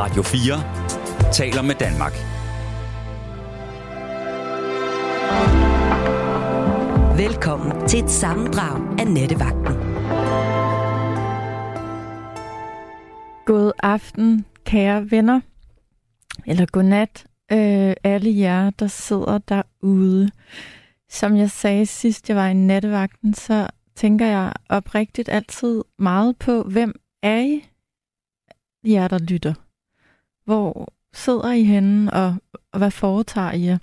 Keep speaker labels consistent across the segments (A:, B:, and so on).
A: Radio 4 taler med Danmark.
B: Velkommen til et sammendrag af Nettevagten.
C: God aften, kære venner. Eller godnat, øh, alle jer, der sidder derude. Som jeg sagde sidst, jeg var i nattevagten, så tænker jeg oprigtigt altid meget på, hvem er I, jer der lytter? Hvor sidder I henne, og, og hvad foretager I jer?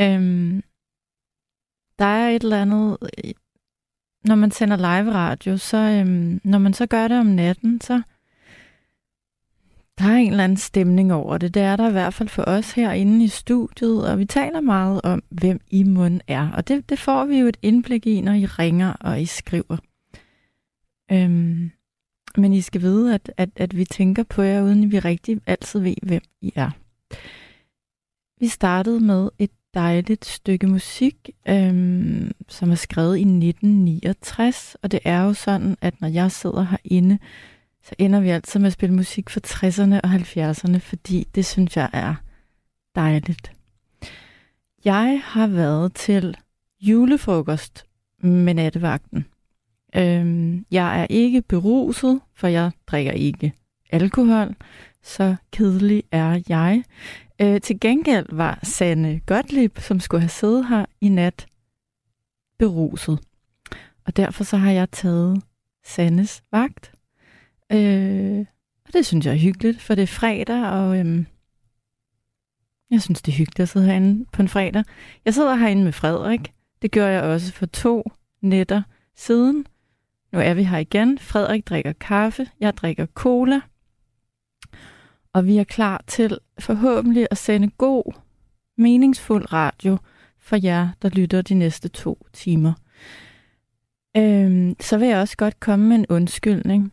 C: Øhm, der er et eller andet, når man sender live radio, så øhm, når man så gør det om natten, så der er en eller anden stemning over det. Det er der i hvert fald for os herinde i studiet, og vi taler meget om, hvem I mund er. Og det, det får vi jo et indblik i, når I ringer og I skriver. Øhm, men I skal vide, at, at, at vi tænker på jer, uden vi rigtig altid ved, hvem I er. Vi startede med et dejligt stykke musik, øhm, som er skrevet i 1969, og det er jo sådan, at når jeg sidder herinde, så ender vi altid med at spille musik fra 60'erne og 70'erne, fordi det synes jeg er dejligt. Jeg har været til julefrokost med nattevagten. Øhm, jeg er ikke beruset, for jeg drikker ikke alkohol. Så kedelig er jeg. Øh, til gengæld var Sanne Gottlieb, som skulle have siddet her i nat, beruset. Og derfor så har jeg taget Sannes vagt. Øh, og det synes jeg er hyggeligt, for det er fredag, og øhm, jeg synes, det er hyggeligt at sidde herinde på en fredag. Jeg sidder herinde med Frederik. Det gør jeg også for to nætter siden. Nu er vi her igen. Frederik drikker kaffe, jeg drikker cola. Og vi er klar til forhåbentlig at sende god, meningsfuld radio for jer, der lytter de næste to timer. Øhm, så vil jeg også godt komme med en undskyldning.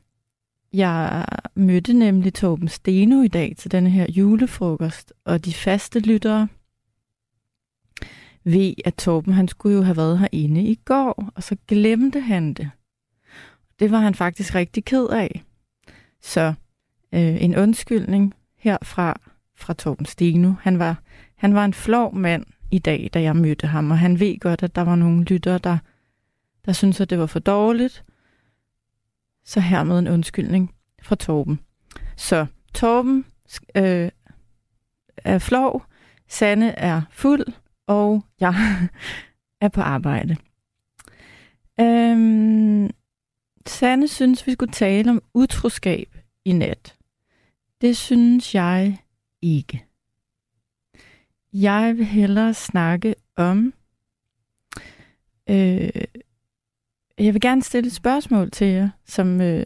C: Jeg mødte nemlig Torben Steno i dag til denne her julefrokost, og de faste lyttere ved, at Torben han skulle jo have været herinde i går, og så glemte han det. Det var han faktisk rigtig ked af. Så øh, en undskyldning herfra fra Torben Steno. Han var, han var en flov mand i dag, da jeg mødte ham, og han ved godt, at der var nogle lyttere, der, der syntes, at det var for dårligt. Så hermed en undskyldning fra Torben. Så Torben øh, er flov, Sanne er fuld, og jeg er på arbejde. Øhm, Sanne synes, vi skulle tale om utroskab i nat. Det synes jeg ikke. Jeg vil hellere snakke om... Øh, jeg vil gerne stille et spørgsmål til jer, som, øh,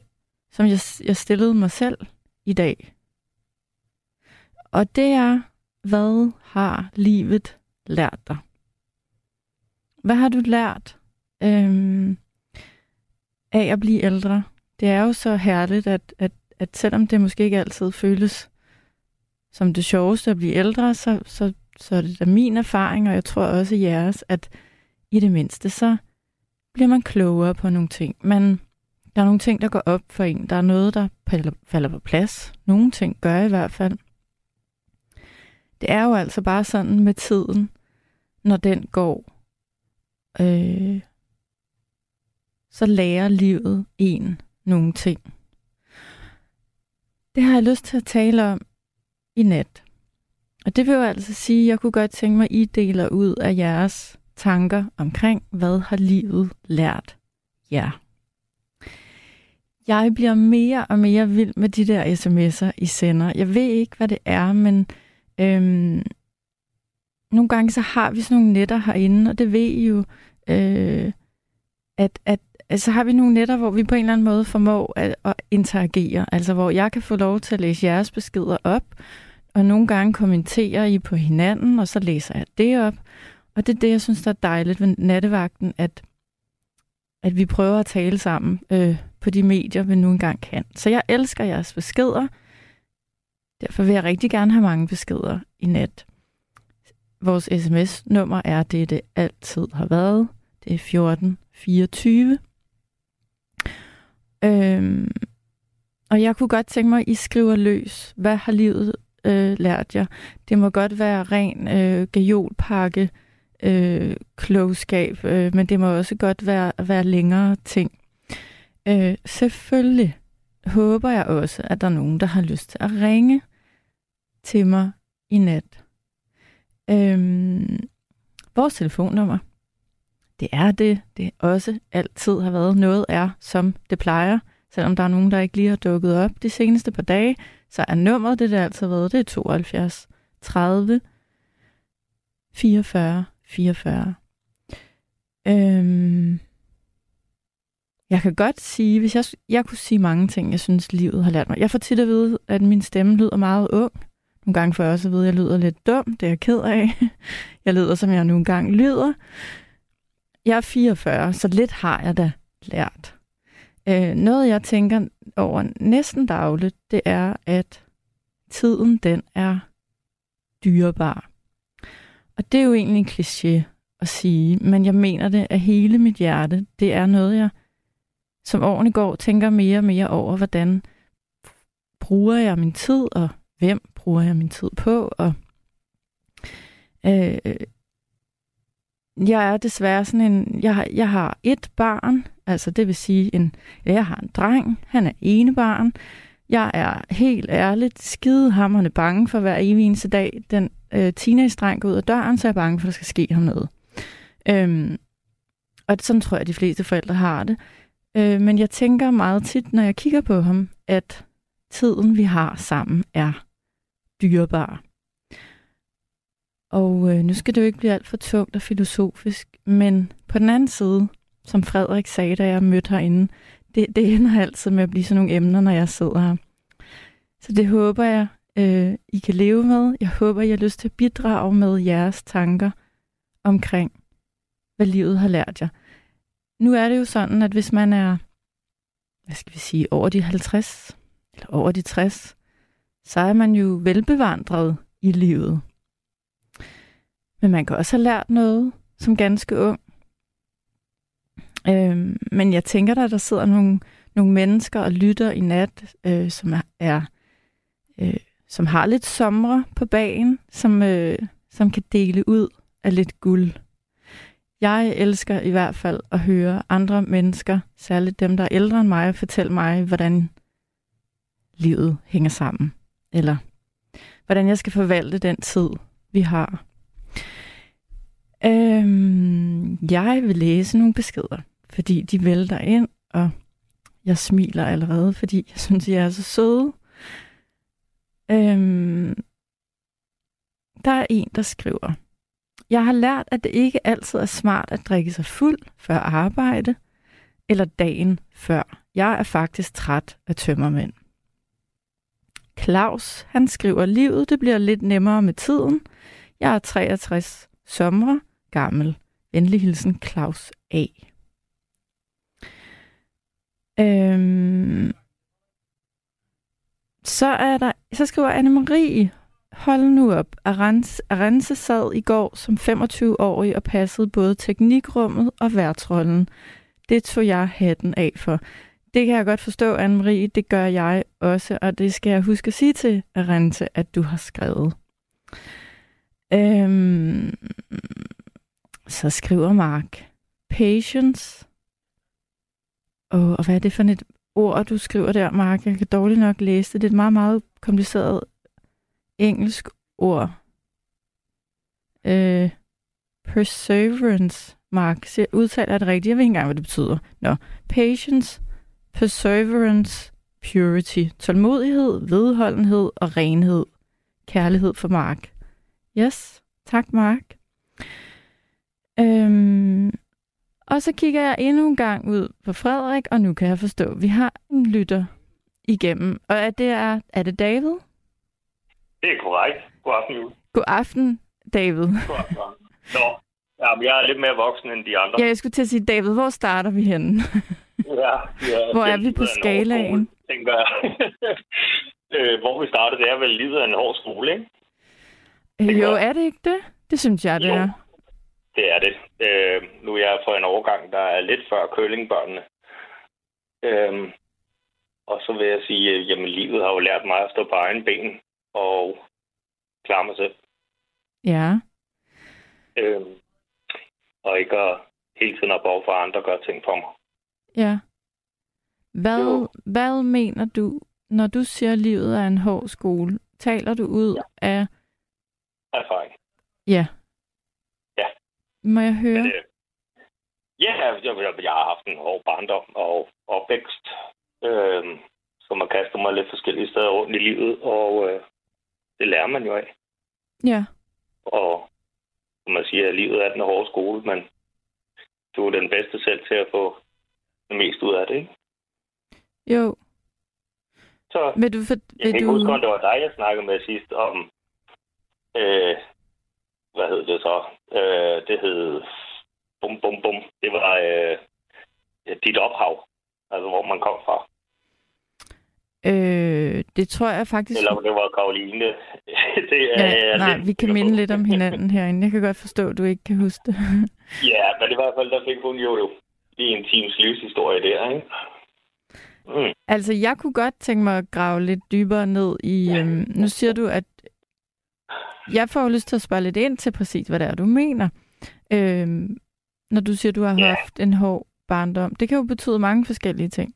C: som jeg, jeg stillede mig selv i dag. Og det er, hvad har livet lært dig? Hvad har du lært øh, af at blive ældre? Det er jo så herligt, at, at, at selvom det måske ikke altid føles som det sjoveste at blive ældre, så, så, så er det da min erfaring, og jeg tror også jeres, at i det mindste, så bliver man klogere på nogle ting. Man, der er nogle ting, der går op for en. Der er noget, der falder på plads. Nogle ting gør i hvert fald. Det er jo altså bare sådan med tiden, når den går, øh, så lærer livet en nogle ting. Det har jeg lyst til at tale om i nat. Og det vil jo altså sige, at jeg kunne godt tænke mig, at I deler ud af jeres tanker omkring, hvad har livet lært jer. Jeg bliver mere og mere vild med de der sms'er, I sender. Jeg ved ikke, hvad det er, men øhm, nogle gange så har vi sådan nogle netter herinde, og det ved I jo, øh, at, at så har vi nogle netter, hvor vi på en eller anden måde formår at, at interagere. Altså hvor jeg kan få lov til at læse jeres beskeder op, og nogle gange kommenterer I på hinanden, og så læser jeg det op. Og det er det, jeg synes, der er dejligt ved nattevagten, at, at vi prøver at tale sammen øh, på de medier, vi nu engang kan. Så jeg elsker jeres beskeder. Derfor vil jeg rigtig gerne have mange beskeder i nat. Vores sms-nummer er det, det altid har været. Det er 1424. Øhm, og jeg kunne godt tænke mig, at I skriver løs. Hvad har livet øh, lært jer? Det må godt være ren øh, gajolpakke, øh, klogskab, øh, men det må også godt være, være længere ting. Øh, selvfølgelig håber jeg også, at der er nogen, der har lyst til at ringe til mig i nat. Øhm, vores telefonnummer, det er det, det også altid har været. Noget er, som det plejer. Selvom der er nogen, der ikke lige har dukket op de seneste par dage, så er nummeret, det der altid har været, det er 72 30 44 44. Øhm, jeg kan godt sige, hvis jeg, jeg kunne sige mange ting, jeg synes, livet har lært mig. Jeg får tit at vide, at min stemme lyder meget ung. Nogle gange får jeg også at vide, at jeg lyder lidt dum. Det er jeg ked af. Jeg lyder, som jeg nogle gange lyder. Jeg er 44, så lidt har jeg da lært. Øh, noget, jeg tænker over næsten dagligt, det er, at tiden, den er dyrebar. Og det er jo egentlig en kliché at sige, men jeg mener det af hele mit hjerte. Det er noget, jeg som årene går, tænker mere og mere over, hvordan bruger jeg min tid, og hvem bruger jeg min tid på, og øh, jeg er desværre sådan en, jeg har, jeg har et barn, altså det vil sige, en, jeg har en dreng, han er ene barn, jeg er helt ærligt skidehammerende bange for hver evig eneste dag, den øh, teenage-dreng går ud af døren, så er jeg bange for, at der skal ske ham noget. Øhm, og sådan tror jeg, at de fleste forældre har det. Øh, men jeg tænker meget tit, når jeg kigger på ham, at tiden, vi har sammen, er dyrebar. Og øh, nu skal det jo ikke blive alt for tungt og filosofisk, men på den anden side, som Frederik sagde, da jeg mødte herinde, det, det ender altid med at blive sådan nogle emner, når jeg sidder her. Så det håber jeg, øh, I kan leve med. Jeg håber, I har lyst til at bidrage med jeres tanker omkring, hvad livet har lært jer. Nu er det jo sådan, at hvis man er, hvad skal vi sige, over de 50 eller over de 60, så er man jo velbevandret i livet. Men man kan også have lært noget som ganske ung. Øh, men jeg tænker der, der sidder nogle, nogle mennesker og lytter i nat, øh, som er, er øh, som har lidt somre på bagen, som, øh, som kan dele ud af lidt guld. Jeg elsker i hvert fald at høre andre mennesker, særligt dem, der er ældre end mig, fortælle mig, hvordan livet hænger sammen. Eller hvordan jeg skal forvalte den tid, vi har. Øhm, jeg vil læse nogle beskeder, fordi de vælter ind, og jeg smiler allerede, fordi jeg synes, jeg er så søde. Øhm, der er en, der skriver, jeg har lært, at det ikke altid er smart at drikke sig fuld før arbejde eller dagen før. Jeg er faktisk træt af tømmermænd. Claus, han skriver, livet det bliver lidt nemmere med tiden. Jeg er 63 sommer gammel. Endelig hilsen Claus A. Øhm, så er der, så skriver Anne-Marie, Hold nu op. Arance, Arance sad i går som 25-årig og passede både teknikrummet og værtrollen. Det tog jeg hatten af for. Det kan jeg godt forstå, Anne-Marie. Det gør jeg også, og det skal jeg huske at sige til Arance, at du har skrevet. Øhm, så skriver Mark. Patience. Og, og hvad er det for et ord, du skriver der, Mark? Jeg kan dårligt nok læse det. Det er et meget, meget kompliceret engelsk ord. Øh, perseverance, Mark. Så jeg udtaler det rigtigt. Jeg ved ikke engang, hvad det betyder. Nå. Patience, perseverance, purity. Tålmodighed, vedholdenhed og renhed. Kærlighed for Mark. Yes. Tak, Mark. Øhm, og så kigger jeg endnu en gang ud på Frederik, og nu kan jeg forstå, at vi har en lytter igennem. Og er det, er, er det David?
D: Det er korrekt. God aften, Jule.
C: God aften, David.
D: God aften. Nå, jamen, jeg er lidt mere voksen end de andre.
C: Ja, jeg skulle til at sige, David, hvor starter vi henne?
D: ja, ja,
C: hvor er vi på skalaen?
D: Skole, tænker jeg. øh, hvor vi starter, det er vel livet af en hård skole, ikke?
C: Det jo, er det ikke det? Det synes jeg, det jo, er.
D: Det er det. Øh, nu er jeg for en overgang, der er lidt før kølingbørnene. Øh, Og så vil jeg sige, at jamen, livet har jo lært mig at stå på egen ben og klare mig selv.
C: Ja.
D: Øhm, og ikke at hele tiden have behov for, at andre gør ting for mig.
C: Ja. Hvad,
D: Jo.
C: hvad mener du, når du siger, at livet er en hård skole? Taler du ud ja. af...
D: Erfaring.
C: Ja. Må jeg høre?
D: Men, øh, ja, jeg, jeg, jeg har haft en hård barndom og opvækst, øh, som har kastet mig lidt forskellige steder rundt i livet, og øh, det lærer man jo af.
C: Ja.
D: Og som man siger, at livet er den hårde skole, men du er den bedste selv til at få det mest ud af det, ikke?
C: Jo.
D: Så
C: Vil du... For,
D: jeg
C: vil
D: kan ikke
C: du...
D: huske, om det var dig, jeg snakkede med sidst om, øh, hvad hed det så? Øh, det hed bum, bum, bum. Det var øh, dit ophav, altså hvor man kom fra.
C: Øh, det tror jeg faktisk...
D: Eller det var Karoline. det er,
C: Ja, nej,
D: lidt
C: vi kan minde lidt om hinanden herinde. Jeg kan godt forstå, at du ikke kan huske det.
D: Ja, men i hvert fald, der fik hun jo jo lige en times livshistorie der, ikke? Mm.
C: altså, jeg kunne godt tænke mig at grave lidt dybere ned i... Øhm, nu siger du, at jeg får jo lyst til at spørge lidt ind til præcis, hvad det er, du mener. Øhm, når du siger, du har
D: Ja.
C: haft en hård barndom. Det kan jo betyde mange forskellige ting.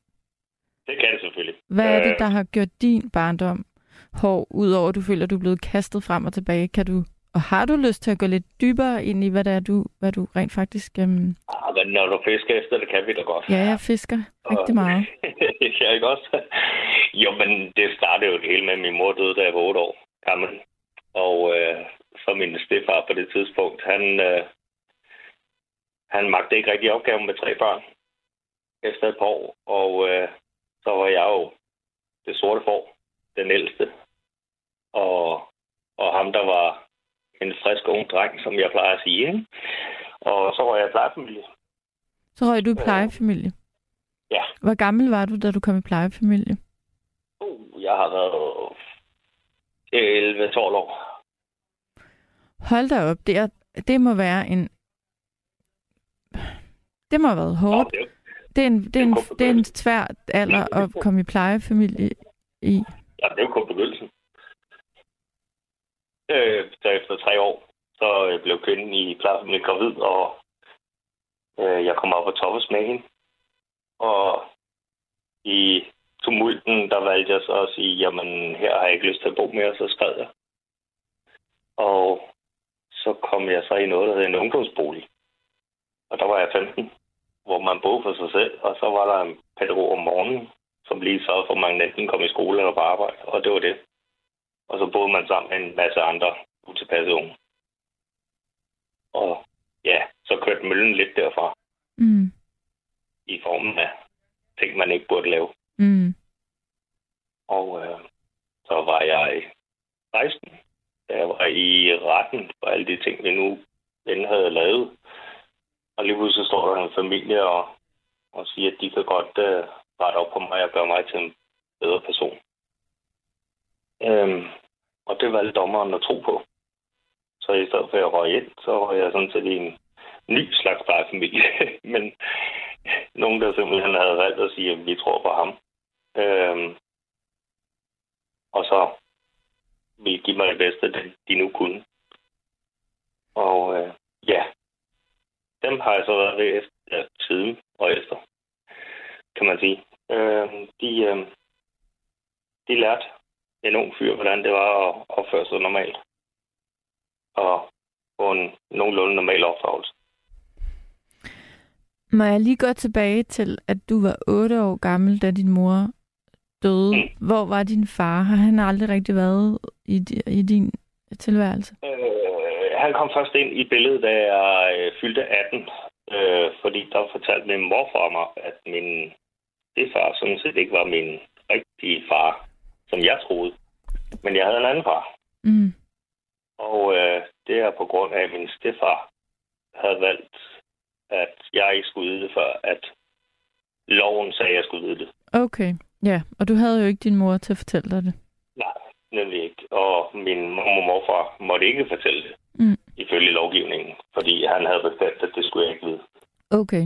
D: Det kan det selvfølgelig.
C: Hvad er det,
D: Øh,
C: der har gjort din barndom hård, udover at du føler, at du er blevet kastet frem og tilbage? Kan du, og har du lyst til at gå lidt dybere ind i, hvad det er, du, hvad du rent faktisk... Øhm,
D: Ah, men når du fisker efter det, kan vi da godt.
C: ja, jeg fisker rigtig meget.
D: ja, ikke også? Jo, men det startede jo det hele med, at min mor døde, da jeg var 8 år gammel. Og øh, så min stefar på det tidspunkt, han, øh, han magte ikke rigtig opgaven med tre børn efter et par år. Og øh, så var jeg jo det sorte får, den ældste. Og, og ham, der var en frisk ung dreng, som jeg plejer at sige. Ikke? Og så var jeg plejefamilie.
C: Så røg du i plejefamilie.
D: Ja.
C: Hvor gammel var du, da du kom i plejefamilie?
D: Uh, jeg har været 11-12 år.
C: Hold da op, det, er, det må være en... Det må have været
D: Nå,
C: hårdt.
D: det, er
C: Det er en, det er en,
D: det er
C: en svær alder at komme i plejefamilie i.
D: ja, det jo kun begyndelsen. Øh, så efter tre år, så øh, blev kvinden i plejefamilien gravid, og øh, jeg kom op og toppes med hende. Og i tumulten, der valgte jeg så at sige, jamen her har jeg ikke lyst til at bo mere, så skrev jeg. Og så kom jeg så i noget, der hed en ungdomsbolig. Og der var jeg 15, hvor man boede for sig selv, og så var der en pædagog om morgenen, som lige sørgede for, at man enten kom i skole eller på arbejde, og det var det. Og så boede man sammen med en masse andre utilpassede unge. Og ja, så kørte møllen lidt derfra,
C: Mm.
D: i formen af ting, man ikke burde lave.
C: Mm.
D: Og øh, så var jeg 16, da jeg var i retten for alle de ting, vi nu end havde lavet. Og lige pludselig står der en familie og, og siger, at de kan godt øh, rette op på mig og gøre mig til en bedre person. Øhm, og det valgte dommeren at tro på. Så i stedet for at jeg røg ind, så røg jeg sådan set i en ny slags plejefamilie. Men nogen, der simpelthen havde valgt at sige, at vi tror på ham. Øhm, og så ville give mig det bedste, de nu kunne. Og øh, ja, dem har jeg så været ved efter, ja, siden og efter, kan man sige. Øh, de, øh, de lærte en ung fyr, hvordan det var at opføre sig normalt. Og få en nogenlunde normal opdragelse.
C: Må jeg lige gå tilbage til, at du var 8 år gammel, da din mor døde.
D: Mm.
C: Hvor var din far? Har han aldrig rigtig været i, i din tilværelse?
D: Øh, han kom først ind i billedet, da jeg øh, fyldte 18, øh, fordi der fortalte min morfar mig, at min far sådan set ikke var min rigtige far, som jeg troede. Men jeg havde en anden far.
C: Mm.
D: Og øh, det er på grund af, at min stefar havde valgt, at jeg ikke skulle vide det, før at loven sagde, at jeg skulle vide det.
C: Okay, ja. Og du havde jo ikke din mor til at fortælle dig det.
D: Nej, nemlig ikke. Og min mor og morfar måtte ikke fortælle det,
C: Mm.
D: ifølge lovgivningen, fordi han havde bestemt, at det skulle jeg ikke vide.
C: Okay.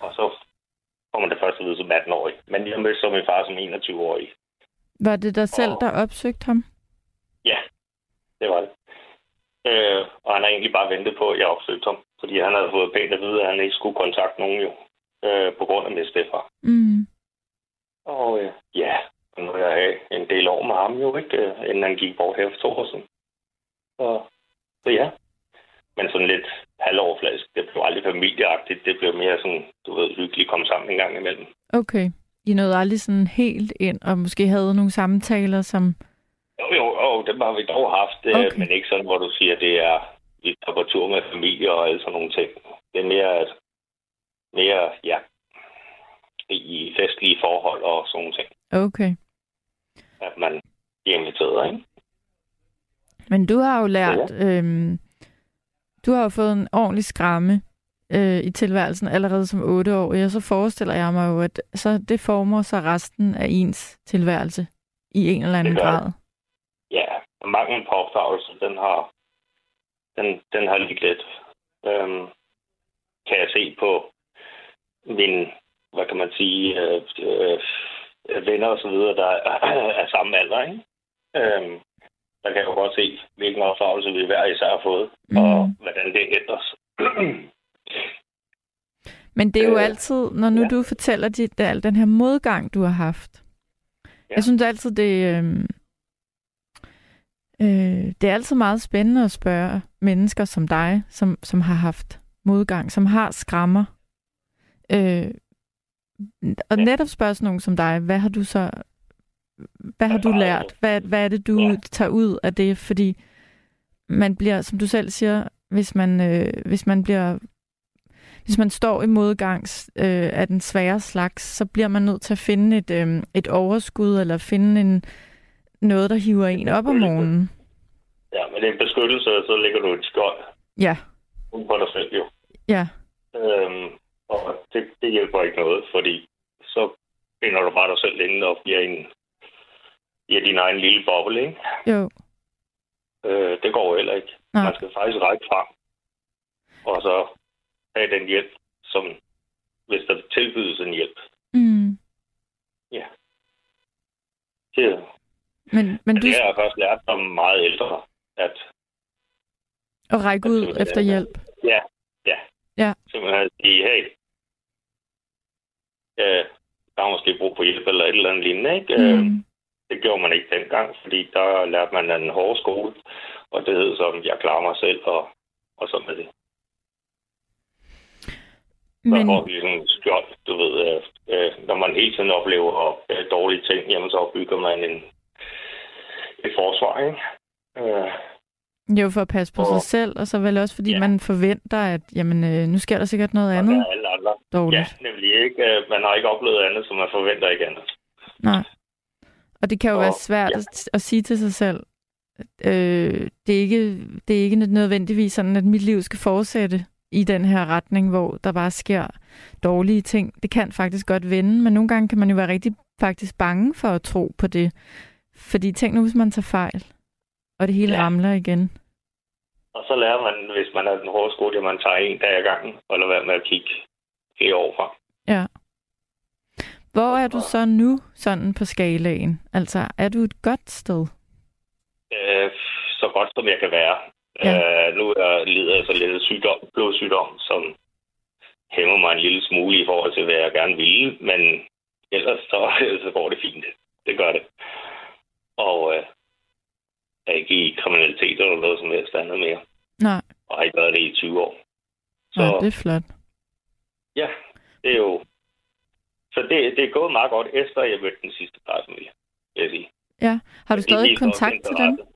D: Og så får man det først at vide som 18-årig. Men jeg mødte så min far som 21-årig.
C: Var det dig selv,
D: Og-
C: der opsøgte ham?
D: Ja, det var det. Øh, og han har egentlig bare ventet på, at jeg opsøgte ham. Fordi han havde fået pænt at vide, at han ikke skulle kontakte nogen jo. Øh, på grund af min stefar.
C: Mm.
D: Og øh, ja, nu har jeg en del år med ham jo, ikke? Øh, inden han gik bort her for to år siden. Så, så ja. Men sådan lidt halvoverfladisk. Det blev aldrig familieagtigt. Det blev mere sådan, du ved, hyggeligt komme sammen en gang imellem.
C: Okay. I nåede aldrig sådan helt ind, og måske havde nogle samtaler, som...
D: Jo, jo, jo, det har vi dog haft.
C: Okay.
D: Okay. Men ikke sådan, hvor du siger, det er, vi tager på tur med familie og alle sådan nogle ting. Det er mere, at, mere ja, i festlige forhold og sådan nogle ting.
C: Okay.
D: At man bliver inviteret, ikke?
C: Men du har jo lært... Øhm, du har jo fået en ordentlig skramme øh, i tilværelsen allerede som otte år, og så forestiller jeg mig jo, at så det former sig resten af ens tilværelse i en eller anden grad.
D: Ja, manglen på opdragelse, den har, den, den har lidt lidt. Øhm, kan jeg se på min, hvad kan man sige, øh, øh, venner og så videre, der er, samme alder, ikke? Øhm, der kan jeg jo godt se, hvilken opdragelse vi hver især har fået, mm. og hvordan det ændres.
C: Men det er jo
D: Øh,
C: altid, når nu
D: ja.
C: du fortæller dit, al den her modgang, du har haft.
D: Ja.
C: Jeg synes altid, det, øh, øh, det er altid meget spændende at spørge mennesker som dig, som, som har haft modgang, som har skrammer. Øh, og
D: Ja.
C: netop spørge nogen som dig, hvad har du så hvad har du lært? Hvad, hvad er det, du
D: Ja.
C: tager ud af det? Fordi man bliver, som du selv siger, hvis man, øh, hvis man bliver hvis man står i modgangs øh, af den svære slags, så bliver man nødt til at finde et, øh, et overskud, eller finde en, noget, der hiver en op om morgenen.
D: Ja, men det er en beskyttelse, og så ligger du et skjold
C: Ja,
D: på dig selv, jo.
C: ja,
D: Øhm, og det, det hjælper ikke noget, fordi så finder du bare dig selv inde og bliver en i din egen lille boble, ikke?
C: jo,
D: Øh, det går heller ikke.
C: Nej.
D: Man skal faktisk række frem, og så have den hjælp, som hvis der tilbydes en hjælp.
C: mm.
D: Det,
C: men, men
D: men
C: du
D: det har jeg først lært som meget ældre, at
C: at række ud
D: simpelthen,
C: efter hjælp.
D: ja, ja,
C: Ja.
D: simpelthen at sige, hey, øh, der er måske brug for hjælp eller et eller andet lignende, ikke? Øh,
C: Mm.
D: Det gjorde man ikke dengang, fordi der lærte man en hård skole, og det hed som, jeg klarer mig selv, og, og sådan er det. Der
C: Men,
D: får vi sådan skjold, du ved, øh, øh, når man hele tiden oplever øh, dårlige ting, jamen så opbygger man en, et forsvar, ikke? Øh,
C: jo, for at passe på
D: Og-
C: sig selv, og så vel også, fordi
D: Ja.
C: man forventer, at jamen, øh, nu sker der sikkert noget
D: og
C: andet
D: der andre. Ja,
C: dårligt.
D: nemlig ikke. Øh, Man har ikke oplevet andet, så man forventer ikke andet.
C: Nej. Og det kan jo
D: Og-
C: være svært
D: ja.
C: at, at sige til sig selv, øh, det, er ikke, det er ikke nødvendigvis sådan, at mit liv skal fortsætte i den her retning, hvor der bare sker dårlige ting. Det kan faktisk godt vende, men nogle gange kan man jo være rigtig faktisk bange for at tro på det. Fordi tænk nu, hvis man tager fejl, og det hele
D: Ja.
C: ramler igen.
D: Og så lærer man, hvis man er den hårde skole, at man tager en dag ad gangen, og lader være med at kigge flere år frem.
C: Ja. Hvor er du så nu, sådan på skalaen? Altså, er du et godt sted?
D: Øh, så godt som jeg kan være.
C: Ja.
D: Øh, nu er jeg lider jeg så lidt af sygdom, blodsygdom, som hæmmer mig en lille smule i forhold til, hvad jeg gerne ville, men ellers så, så går det fint. Det gør det. Og øh, jeg er ikke i kriminalitet eller noget som helst andet mere,
C: Nej,
D: og har ikke været det i 20 år. Så
C: Nej det er flot.
D: Ja, det er jo... Så det, det er gået meget godt, efter jeg mødte den sidste plejefamilie, vil jeg sige.
C: Ja. Har du stadig kontakt til dem?
D: interesse.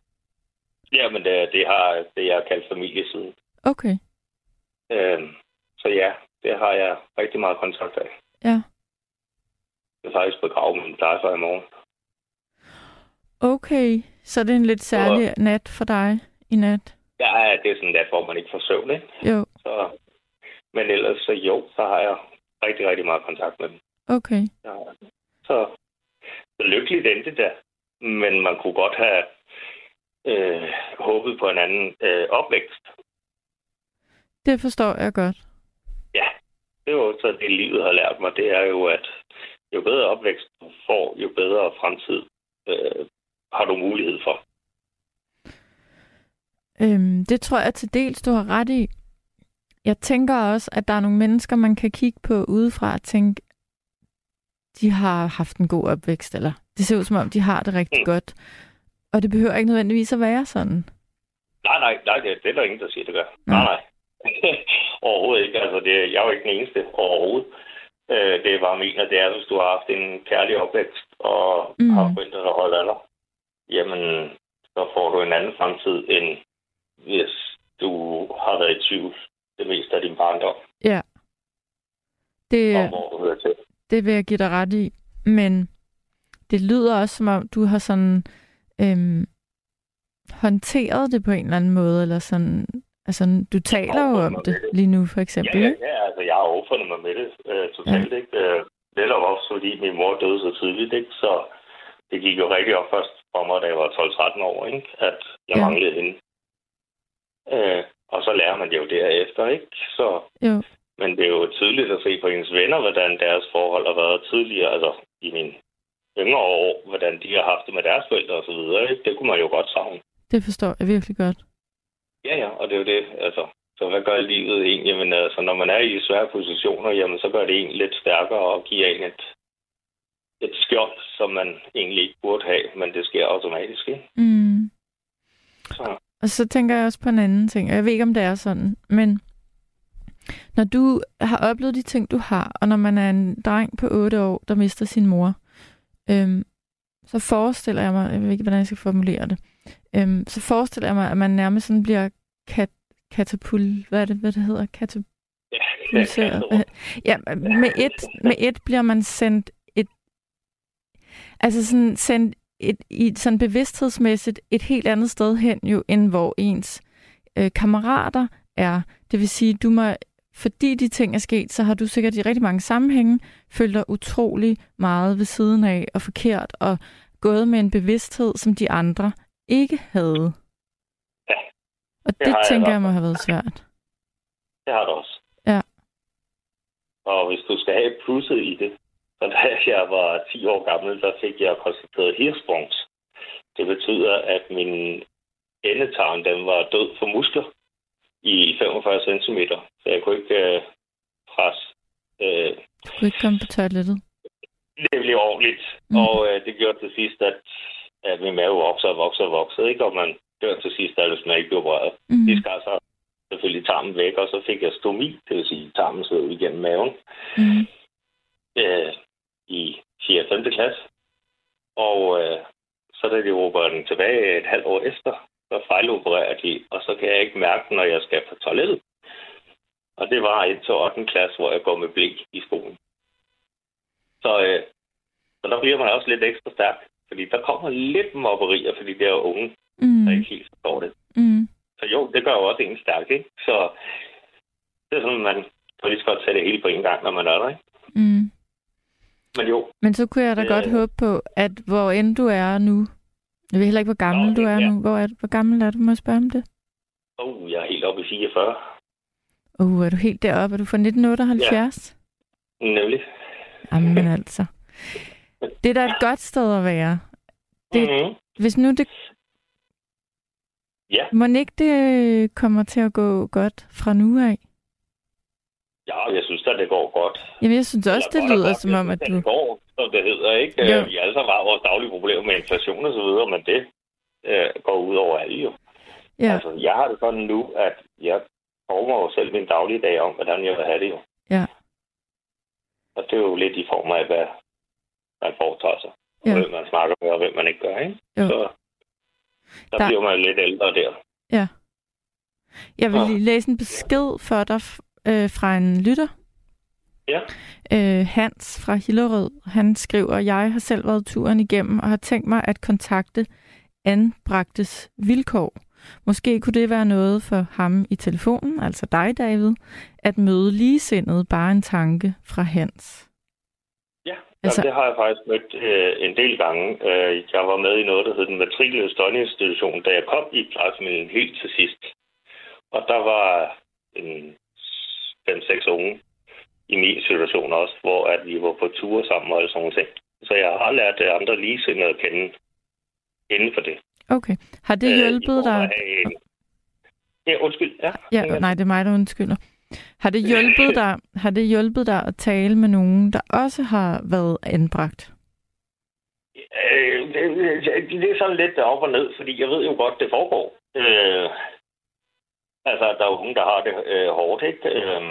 D: Ja, men det, det har det, jeg har kaldt familie siden.
C: Okay.
D: Øhm, så ja, det har jeg rigtig meget kontakt af.
C: Ja.
D: Jeg er faktisk begravet min plejefar i morgen.
C: Okay, så det er en lidt særlig nat for dig i nat.
D: Ja, det er sådan der, hvor man ikke får søvn, ikke?
C: Jo,
D: Så, men ellers så jo, så har jeg rigtig, rigtig meget kontakt med dem.
C: okay.
D: Ja. Så, så lykkeligt endte det der. Men man kunne godt have øh, håbet på en anden øh, opvækst.
C: Det forstår jeg godt.
D: Ja. det er jo så det, livet har lært mig. Det er jo, at jo bedre opvækst du får, jo bedre fremtid øh, har du mulighed for.
C: Øhm, det tror jeg til dels, du har ret i. Jeg tænker også, at der er nogle mennesker, man kan kigge på udefra og tænke, de har haft en god opvækst, eller det ser ud som om, de har det rigtig mm. godt. Og det behøver ikke nødvendigvis at være sådan.
D: Nej, nej, nej det, det er der ingen, der siger, det gør. Nej, nej. overhovedet ikke. Altså, det, jeg er jo ikke den eneste overhovedet. Øh, det er bare mener, det er, hvis du har haft en kærlig opvækst og mm. har forældre, der holder af dig, jamen, så får du en anden fremtid, end hvis du har været i tvivl det meste af din barndom.
C: Ja. Det,
D: hvor du hører til.
C: det vil jeg give dig ret i. Men det lyder også, som om du har sådan øhm, håndteret det på en eller anden måde, eller sådan, altså du taler jo om det, det lige nu, for eksempel.
D: Ja, ja, ja altså jeg har overfundet mig med det øh, totalt, ja. ikke? Øh, netop også fordi min mor døde så tidligt, ikke? Så det gik jo rigtig op først for mig, da jeg var 12-13 år, ikke? At jeg ja. manglede hende. Øh, og så lærer man det jo derefter, ikke? Så,
C: jo.
D: Men det er jo tydeligt at se på ens venner, hvordan deres forhold har været tidligere, altså i min yngre år, hvordan de har haft det med deres forældre videre. Ikke? Det kunne man jo godt savne.
C: Det forstår jeg virkelig godt.
D: Ja, ja, og det er jo det. Altså, så hvad gør livet egentlig? Men altså, når man er i svære positioner, jamen, så gør det en lidt stærkere og giver en et, et skjold, som man egentlig ikke burde have, men det sker automatisk, ikke?
C: Mm. Så. Og så tænker jeg også på en anden ting, og jeg ved ikke, om det er sådan, men når du har oplevet de ting, du har, og når man er en dreng på 8 år, der mister sin mor, øhm, så forestiller jeg mig, jeg ved ikke, hvordan jeg skal formulere det, øhm, så forestiller jeg mig, at man nærmest sådan bliver kat, katapult, hvad er det, hvad det hedder? Katapulteret. Ja, ja, med et, med et bliver man sendt et, altså sådan sendt et, i sådan bevidsthedsmæssigt et helt andet sted hen jo, end hvor ens øh, kammerater er. Det vil sige, du må, fordi de ting er sket, så har du sikkert i rigtig mange sammenhænge følt dig utrolig meget ved siden af og forkert og gået med en bevidsthed, som de andre ikke havde.
D: Ja.
C: Og det, det tænker jeg, jeg må have været svært.
D: Det har det også.
C: Ja.
D: Og hvis du skal have plusset i det, så da jeg var 10 år gammel, der fik jeg konstateret hirsprungs. Det betyder, at min endetarm, den var død for muskler i 45 cm. Så jeg kunne ikke øh, presse. Øh,
C: du kunne ikke komme på toilettet?
D: Det blev ordentligt. Mm. Og øh, det gjorde til sidst, at, at min mave vokser og vokser og vokser. Ikke? Og man dør til sidst, at hvis man ikke bliver opereret. Mm. De skar så selvfølgelig tarmen væk, og så fik jeg stomi, det vil sige, tarmen sidder ud igennem maven. Mm. Øh, i 4. 5. klasse. Og øh, så da de råber den tilbage et halvt år efter, så fejlopererer de, og så kan jeg ikke mærke når jeg skal på toilettet. Og det var et til 8. klasse, hvor jeg går med blik i skolen. Så, øh, så der bliver man også lidt ekstra stærk, fordi der kommer lidt mobberier for de der unge, mm. der ikke helt forstår det. Mm. Så jo, det gør jo også en stærk, ikke? Så det er sådan, man kan lige så godt tage det hele på en gang, når man er der, ikke?
C: Mm.
D: Men jo.
C: Men så kunne jeg da øh, godt håbe på, at hvor end du er nu, jeg ved heller ikke, hvor gammel okay, du er ja. nu. Hvor, er, hvor gammel er du? Må jeg spørge om det?
D: Oh, jeg er helt oppe i 44.
C: Uh, er du helt deroppe? Er du fra 1978?
D: Ja, nemlig.
C: Jamen altså. Det er da et godt sted at være. Det, mm-hmm. Hvis nu det...
D: Ja.
C: Må ikke det kommer til at gå godt fra nu af?
D: Ja, jeg synes at det går godt.
C: Jamen, jeg synes også, det lyder som om, at du...
D: Det går, som det hedder, ikke? Jo. Vi alle sammen har vores daglige problemer med inflation og så videre, men det øh, går ud over alle jo. Ja. Altså, jeg har det sådan nu, at jeg former jo selv min daglige dag om, hvordan jeg vil have det jo.
C: Ja.
D: Og det er jo lidt i form af, hvad man foretager sig. Ja. Hvem man snakker med, og hvem man ikke gør, ikke? Jo. Så der, der bliver man lidt ældre der.
C: Ja. Jeg vil lige læse en besked for dig øh, fra en lytter.
D: Ja.
C: Øh, Hans fra Hillerød, han skriver, jeg har selv været turen igennem og har tænkt mig at kontakte anbragtes vilkår. Måske kunne det være noget for ham i telefonen, altså dig, David, at møde ligesindet bare en tanke fra Hans.
D: Ja, altså, det har jeg faktisk mødt øh, en del gange. Øh, jeg var med i noget, der hed den matrikle støjinstitution, da jeg kom i plejefamilien helt til sidst. Og der var en fem-seks unge, i min situation også, hvor at vi var på ture sammen og sådan nogle ting. Så jeg har lært andre ligesindede at kende inden for det.
C: Okay. Har det hjulpet
D: øh,
C: dig?
D: En... Ja, undskyld. Ja,
C: ja, nej, det er mig, der undskylder. Har det hjulpet dig, har det hjulpet dig at tale med nogen, der også har været anbragt?
D: Øh, det, det er sådan lidt op og ned, fordi jeg ved jo godt, det foregår. Øh, altså, der er jo nogen, der har det øh, hårdt, ikke? Øh,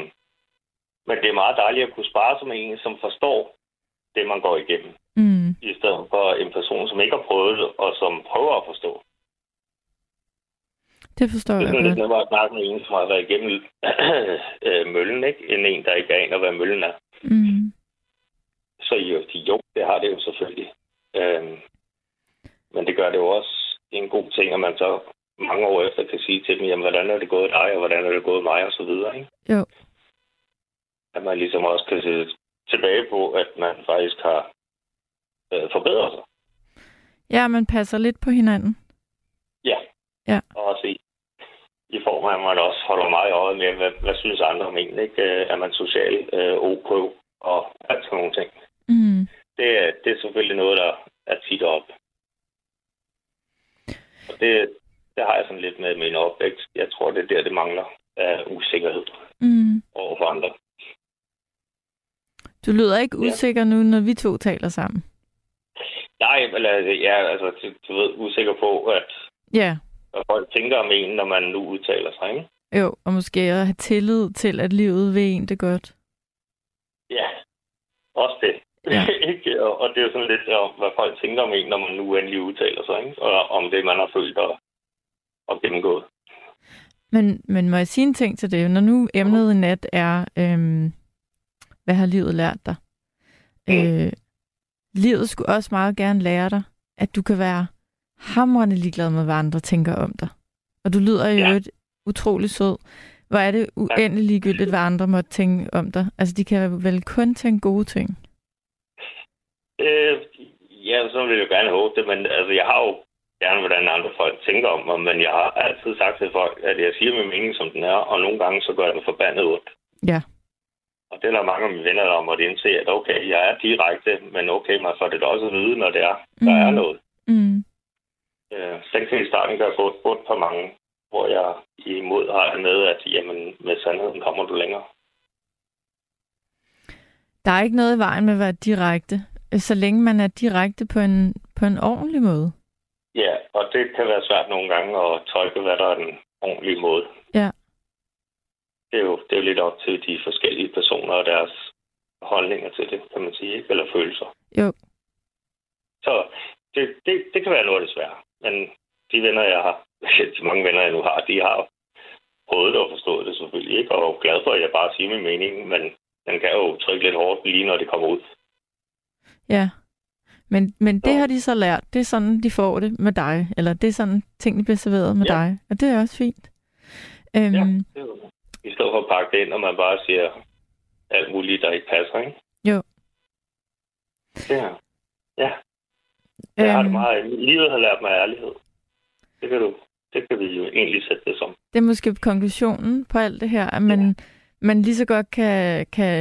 D: men det er meget dejligt at kunne spare som en, som forstår det, man går igennem.
C: Mm.
D: I stedet for en person, som ikke har prøvet det, og som prøver at forstå.
C: Det forstår jeg godt.
D: Det er bare at snakke med en, som har været igennem øh, møllen, ikke? End en, der ikke aner, hvad møllen er.
C: Mm.
D: Så jo, de, jo, det har det jo selvfølgelig. Øhm, men det gør det jo også en god ting, at man så mange år efter kan sige til dem, jamen, hvordan er det gået dig, og hvordan er det gået mig, og så videre, ikke?
C: Jo.
D: At man ligesom også kan se tilbage på, at man faktisk har øh, forbedret sig.
C: Ja, man passer lidt på hinanden.
D: Ja.
C: Ja.
D: Og også i, i form af, at man også holder meget øje med, hvad, hvad synes andre om en, ikke? Er man social øh, OK og alt sådan nogle ting.
C: Mm.
D: Det, er, det er selvfølgelig noget, der er tit op. Og det, det har jeg sådan lidt med min opvækst. Jeg tror, det er der, det mangler af usikkerhed
C: Mm.
D: over for andre.
C: Du lyder ikke
D: Ja.
C: usikker nu, når vi to taler sammen.
D: Nej, eller jeg er altså, du, du ved, usikker på, at
C: Ja,
D: hvad folk tænker om en, når man nu udtaler sig, ikke?
C: jo, og måske at have tillid til, at livet vil en det godt.
D: Ja, også det.
C: Ja.
D: Og, det er jo sådan lidt om, hvad folk tænker om en, når man nu endelig udtaler sig, ikke? Og om det, man har følt og, og gennemgået.
C: Men, men må jeg sige en ting til det? Når nu emnet i nat er, øhm, hvad har livet lært dig?
D: Mm.
C: Øh, livet skulle også meget gerne lære dig, at du kan være hamrende ligeglad med, hvad andre tænker om dig. Og du lyder jo
D: Ja.
C: ja. utrolig sød. Hvor er det uendelig ligegyldigt, hvad andre måtte tænke om dig. Altså, de kan vel kun tænke gode ting.
D: Øh, ja, så vil jeg jo gerne håbe det, men altså, jeg har jo gerne, hvordan andre folk tænker om mig, men jeg har altid sagt til folk, at jeg siger min mening, som den er, og nogle gange så gør det mig forbandet ondt.
C: Ja.
D: Og det er der mange af mine venner, der om at indse, at okay, jeg er direkte, men okay, man får det da også at vide, når det er, der
C: Mhm.
D: er noget.
C: Mm.
D: Øh, den kan i starten gøre godt ondt på mange, hvor jeg imod har med, at jamen, med sandheden kommer du længere.
C: Der er ikke noget i vejen med at være direkte, så længe man er direkte på en, på en ordentlig måde.
D: Ja, og det kan være svært nogle gange at tolke, hvad der er den ordentlige måde.
C: Ja.
D: Det er jo, det er jo lidt op til de forskellige personer og deres holdninger til det, kan man sige, ikke? eller følelser.
C: Jo.
D: Så det, det, det kan være noget af det svære. Men de venner, jeg har, de mange venner, jeg nu har, de har prøvet det og forstået det selvfølgelig ikke, og er glad for, at jeg bare siger min mening, men den kan jo trykke lidt hårdt lige når det kommer ud.
C: Ja. Men, men det har de så lært. Det er sådan, de får det med dig. Eller det er sådan, tingene bliver serveret med
D: Ja.
C: dig. Og det er også fint. Øhm,
D: Ja. Er I stedet for at pakke det ind, og man bare siger alt muligt, der ikke passer, ikke?
C: Jo.
D: Er, ja, jeg har det
C: øhm,
D: meget. Livet har lært mig ærlighed. Det kan, du, det kan vi jo egentlig sætte det som.
C: det er måske konklusionen på alt det her, at man, ja. man lige så godt kan, kan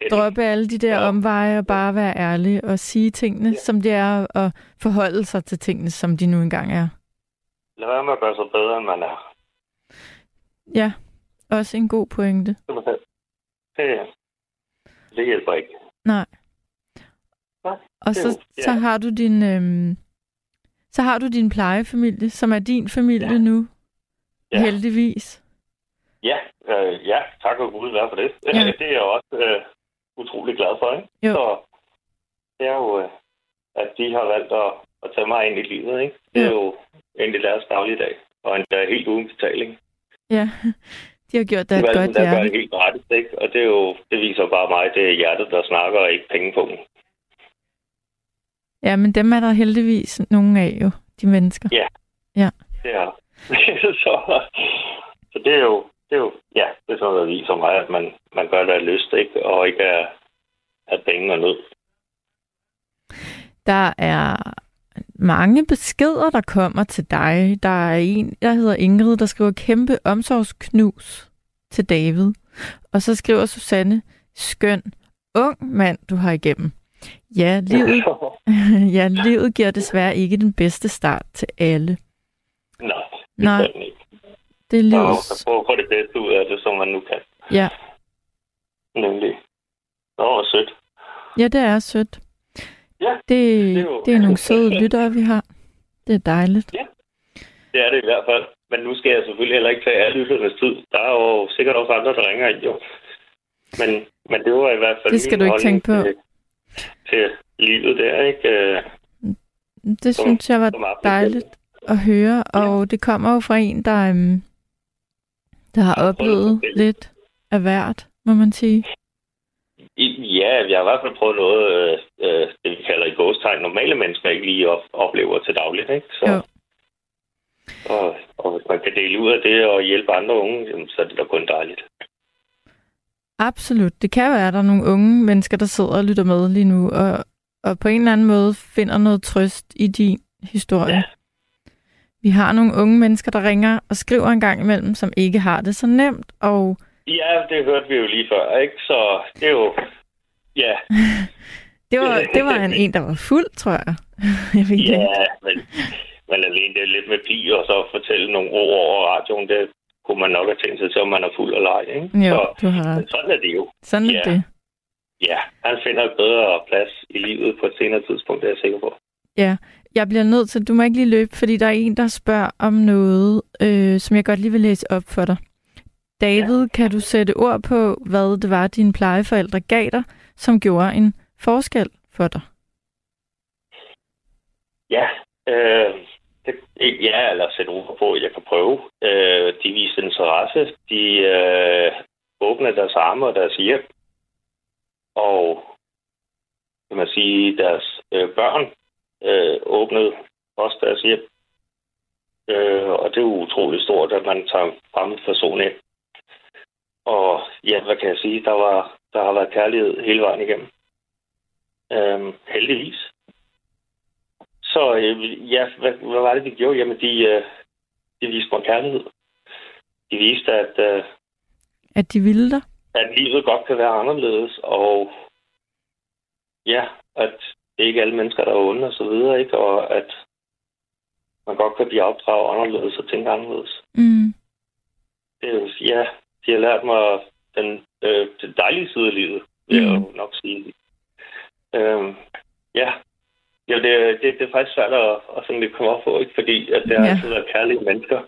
D: At
C: droppe alle de der
D: Ja.
C: omveje og bare være ærlig og sige tingene,
D: Ja.
C: som det er, og forholde sig til tingene, som de nu engang er.
D: Lad være med at gøre sig bedre, end man er.
C: Ja, også en god pointe.
D: Det, det hjælper ikke.
C: Nej.
D: Nej,
C: Og så,
D: jo- ja.
C: så har du din øhm, så har du din plejefamilie, som er din familie
D: Ja.
C: nu.
D: Ja.
C: Heldigvis.
D: Ja, øh, ja, tak og Gud være for det.
C: Ja.
D: det er jeg også øh, utrolig glad for, ikke?
C: Jo.
D: Så det er jo, øh, at de har valgt at, at tage mig ind i livet, ikke? Det er
C: Ja.
D: jo egentlig deres dagligdag, og endda helt uden betaling.
C: Ja, de har gjort dig
D: Det
C: et
D: er
C: godt hjerte.
D: det helt gratis, ikke? Og det, er jo, det viser bare mig, det er hjertet, der snakker, og ikke penge på
C: Ja, men dem er der heldigvis nogle af jo, de mennesker.
D: Ja. Det er så, så det er jo, det er jo, ja, det er sådan noget, viser mig, at man, man gør det af lyst, ikke? Og ikke af, af penge og nød.
C: Der er mange beskeder, der kommer til dig. Der er en, der hedder Ingrid, der skriver kæmpe omsorgsknus til David. Og så skriver Susanne, skøn, ung mand, du har igennem. Ja, livet, ja, livet giver desværre ikke den bedste start til alle.
D: Nej,
C: Nej. Det er
D: Og
C: livets...
D: kan prøve at få det bedste ud af det, som man nu kan.
C: Ja,
D: Nemlig. Nå, hvor sødt.
C: ja, det er sødt.
D: Ja,
C: Det,
D: det er jo-
C: det er nogle søde lyttere, vi har. Det er dejligt.
D: det er det i hvert fald. Men nu skal jeg selvfølgelig heller ikke tage alle lytternes tid. Der er jo sikkert også andre, der ringer ind, jo. Men, men det var i hvert fald
C: Det skal du ikke tænke på.
D: Til, til livet der, ikke?
C: Det
D: Som-
C: synes jeg var dejligt at høre, og det kommer jo fra en, der, øhm, der har oplevet lidt af hvert, må man sige.
D: Ja, jeg har i hvert fald prøvet noget, øh, øh, det vi kalder i gåstegn, normale mennesker ikke lige op, oplever til dagligt. Ikke? Så,
C: Jo.
D: og, og hvis man kan dele ud af det og hjælpe andre unge, jamen, så er det da kun dejligt.
C: Absolut. Det kan være, at der er nogle unge mennesker, der sidder og lytter med lige nu, og, og på en eller anden måde finder noget trøst i din historie.
D: Ja.
C: Vi har nogle unge mennesker, der ringer og skriver en gang imellem, som ikke har det så nemt, og
D: Ja, det hørte vi jo lige før, ikke? Så det er jo... Ja,
C: det var, det var en, en, der var fuld, tror jeg. jeg ved ikke.
D: ja men, men alene det er lidt med pi, og så fortælle nogle ord over radioen, det kunne man nok have tænkt sig til, om man er fuld eller ej, ikke?
C: Jo,
D: Så,
C: du har
D: men sådan er det jo.
C: Sådan er
D: Ja.
C: det.
D: Ja, han finder et bedre plads i livet på et senere tidspunkt, det er jeg sikker på.
C: Ja, jeg bliver nødt til, du må ikke lige løbe, fordi der er en, der spørger om noget, øh, som jeg godt lige vil læse op for dig. David, ja. kan du sætte ord på, hvad det var, dine plejeforældre gav dig, som gjorde en forskel for dig?
D: Ja, øh, det, ja, eller sætte ord på, jeg kan prøve. Øh, de viste interesse. De øh, åbnede deres arme og deres hjem. Og kan man sige, deres øh, børn øh, åbnede også deres hjem. Øh, og det er jo utroligt stort, at man tager en fremmed person ind. Og ja, hvad kan jeg sige? Der, var, der har været kærlighed hele vejen igennem. Øh, heldigvis. Så øh, ja, hvad, hvad var det, de gjorde? Jamen, de, øh, de viste mig kærlighed. De viste, at, øh,
C: At de ville dig?
D: at livet godt kan være anderledes, og ja, at det ikke er alle mennesker, der er onde og så videre, ikke? Og at man godt kan blive opdraget anderledes og tænke anderledes.
C: Mm.
D: Det er ja, de har lært mig den, øh, den dejlige side af livet, vil jeg jo nok sige. Øhm, ja, Ja, det, det, det er faktisk svært at, at sådan lidt komme op på, ikke? fordi at det har
C: Ja.
D: altid været kærlige mennesker,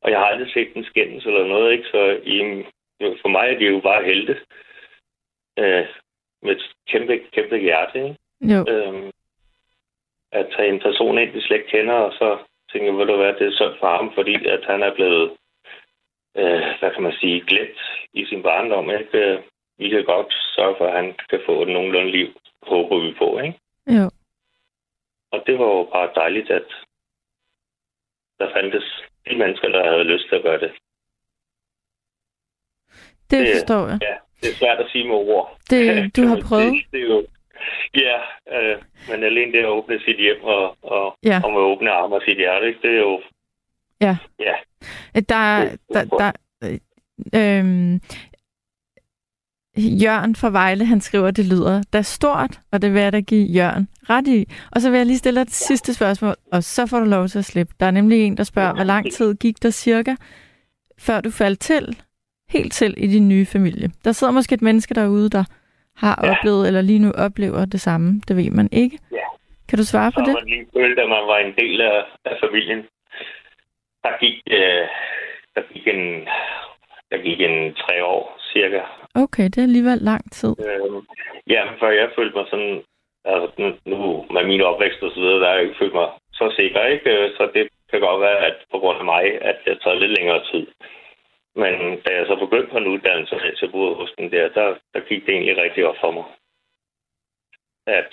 D: og jeg har aldrig set en skændes eller noget, ikke? så i, for mig er det jo bare helte øh, med et kæmpe, kæmpe hjerte. Ikke?
C: Jo,
D: Øhm, at tage en person ind, vi slet ikke kender, og så tænker jeg, ved du hvad, det er synd for ham, fordi at han er blevet, øh, hvad kan man sige, glemt i sin barndom. Ikke? Vi kan godt sørge for, at han kan få et nogenlunde liv, håber vi på. Ikke?
C: jo.
D: Og det var jo bare dejligt, at der fandtes de mennesker, der havde lyst til at gøre det.
C: Det
D: Det-
C: forstår jeg.
D: Ja, det er svært at sige med ord.
C: Det, du har prøvet.
D: sige. Det er jo, ja, øh, men alene det at åbne sit hjem og, og,
C: Ja.
D: og med åbne arme og sit hjerte, ikke? det er jo...
C: Ja.
D: Ja,
C: Der, er- der, der, øh, øhm, Jørgen fra Vejle, han skriver, at det lyder da stort, og det vil jeg da give Jørgen ret i. Og så vil jeg lige stille dig et sidste spørgsmål, og så får du lov til at slippe. Der er nemlig en, der spørger, hvor lang tid gik der cirka, før du faldt til, helt til i din nye familie? Der sidder måske et menneske derude, der har
D: Ja.
C: oplevet, eller lige nu oplever det samme. Det ved man ikke.
D: Ja.
C: Kan du svare på
D: så
C: det?
D: man lige følte, at man var en del af, af familien. Der gik, øh, der gik en... Der gik en tre år, cirka.
C: Okay, det er alligevel lang tid.
D: Øh, ja, før jeg følte mig sådan... Altså, nu, med min opvækst og så videre, der har jeg ikke følt mig så sikker, ikke? Så det kan godt være, at på grund af mig, at det har taget lidt længere tid. Men da jeg så begyndte på en uddannelse til den der, der, der gik det egentlig rigtig op for mig. At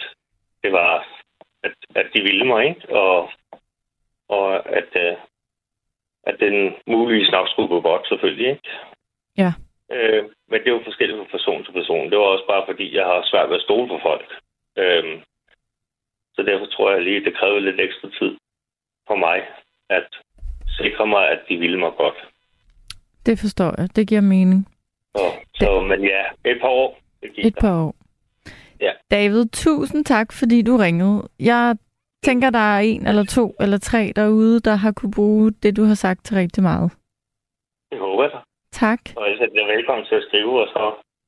D: det var, at, at de ville mig, ikke? Og, og at, øh, at den muligvis nok skulle gå godt, selvfølgelig, ikke?
C: Ja.
D: Øh, men det er jo forskelligt fra person til person. Det var også bare fordi, jeg har svært ved at stole på folk. Øh, så derfor tror jeg lige, det krævede lidt ekstra tid for mig at sikre mig, at de ville mig godt.
C: Det forstår jeg. Det giver mening.
D: Så, så, men ja, et par år. Det
C: Et
D: der.
C: par år.
D: Ja.
C: David, tusind tak, fordi du ringede. Jeg tænker, der er en eller to eller tre derude, der har kunne bruge det, du har sagt til rigtig meget.
D: Det håber jeg.
C: Tak.
D: Og jeg er velkommen til at skrive, og så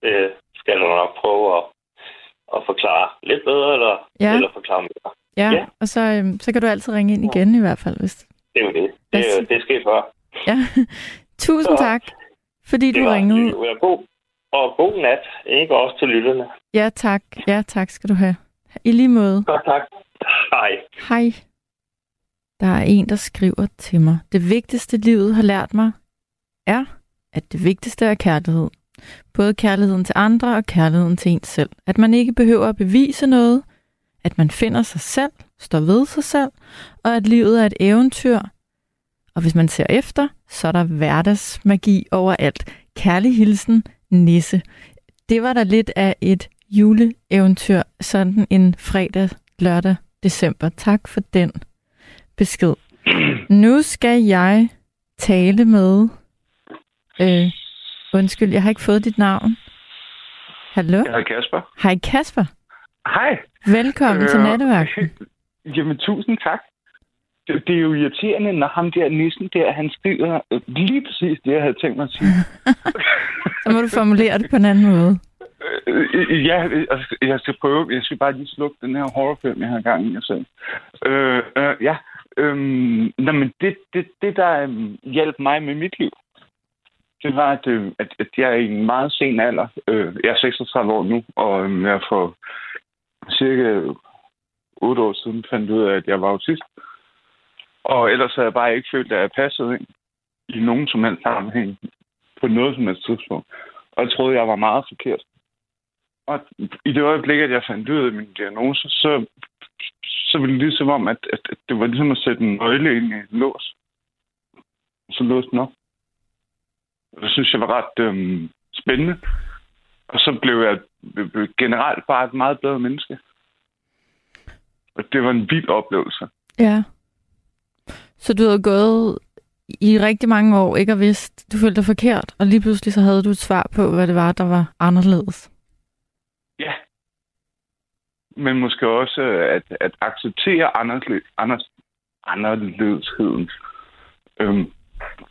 D: øh, skal du nok prøve at, at forklare lidt bedre, eller,
C: Ja.
D: eller forklare mere.
C: Ja,
D: Ja.
C: og så, øhm, så kan du altid ringe ind igen i hvert fald. Hvis...
D: Det er jo det. Det, er- det sker før.
C: Ja. Tusind
D: Så-
C: tak, fordi du ringede.
D: det var god. Og god nat, ikke også til lytterne.
C: Ja, tak. Ja, tak skal du have. I lige måde.
D: Godt, tak. Hej.
C: Hej. Der er en, der skriver til mig. Det vigtigste livet har lært mig, er, at det vigtigste er kærlighed. Både kærligheden til andre og kærligheden til ens selv. At man ikke behøver at bevise noget. At man finder sig selv, står ved sig selv. Og at livet er et eventyr. Og hvis man ser efter, så er der hverdagsmagi overalt. Kærlig hilsen, Nisse. Det var da lidt af et juleeventyr, sådan en fredag, lørdag, december. Tak for den besked. Nu skal jeg tale med... Øh, undskyld, jeg har ikke fået dit navn. Hallo?
E: Jeg hedder Kasper.
C: Hej Kasper.
E: Hej.
C: Velkommen øh, til nattevagten.
E: Jamen, tusind tak. Det, det er jo irriterende, når ham der nissen der, han skriver øh, lige præcis det, jeg havde tænkt mig at sige.
C: Så må du formulere det på en anden måde.
E: Øh, øh, ja, øh, altså, jeg skal prøve. Jeg skal bare lige slukke den her horrorfilm, jeg har gang i jeg selv. Øh, øh, ja. Øhm, nå, men det, det, det, der øhm, hjalp mig med mit liv, det var, at, øh, at, at jeg er i en meget sen alder. Øh, jeg er 36 år nu, og øh, jeg for cirka 8 år siden fandt ud af, at jeg var autist. Og ellers havde jeg bare ikke følt, at jeg passede ind i nogen som helst sammenhæng på noget som helst tidspunkt. Og jeg troede, jeg var meget forkert. Og i det øjeblik, at jeg fandt ud af min diagnose, så, så var det ligesom om, at, at, at det var ligesom at sætte en nøgle ind i en lås. Så låste den op. Og det synes jeg var ret øhm, spændende. Og så blev jeg generelt bare et meget bedre menneske. Og det var en vild oplevelse.
C: Ja. Så du havde gået i rigtig mange år, ikke og vidst, du følte dig forkert, og lige pludselig så havde du et svar på, hvad det var, der var anderledes.
E: Ja. Men måske også at, at acceptere anderledes, anders, anderledesheden. Øhm,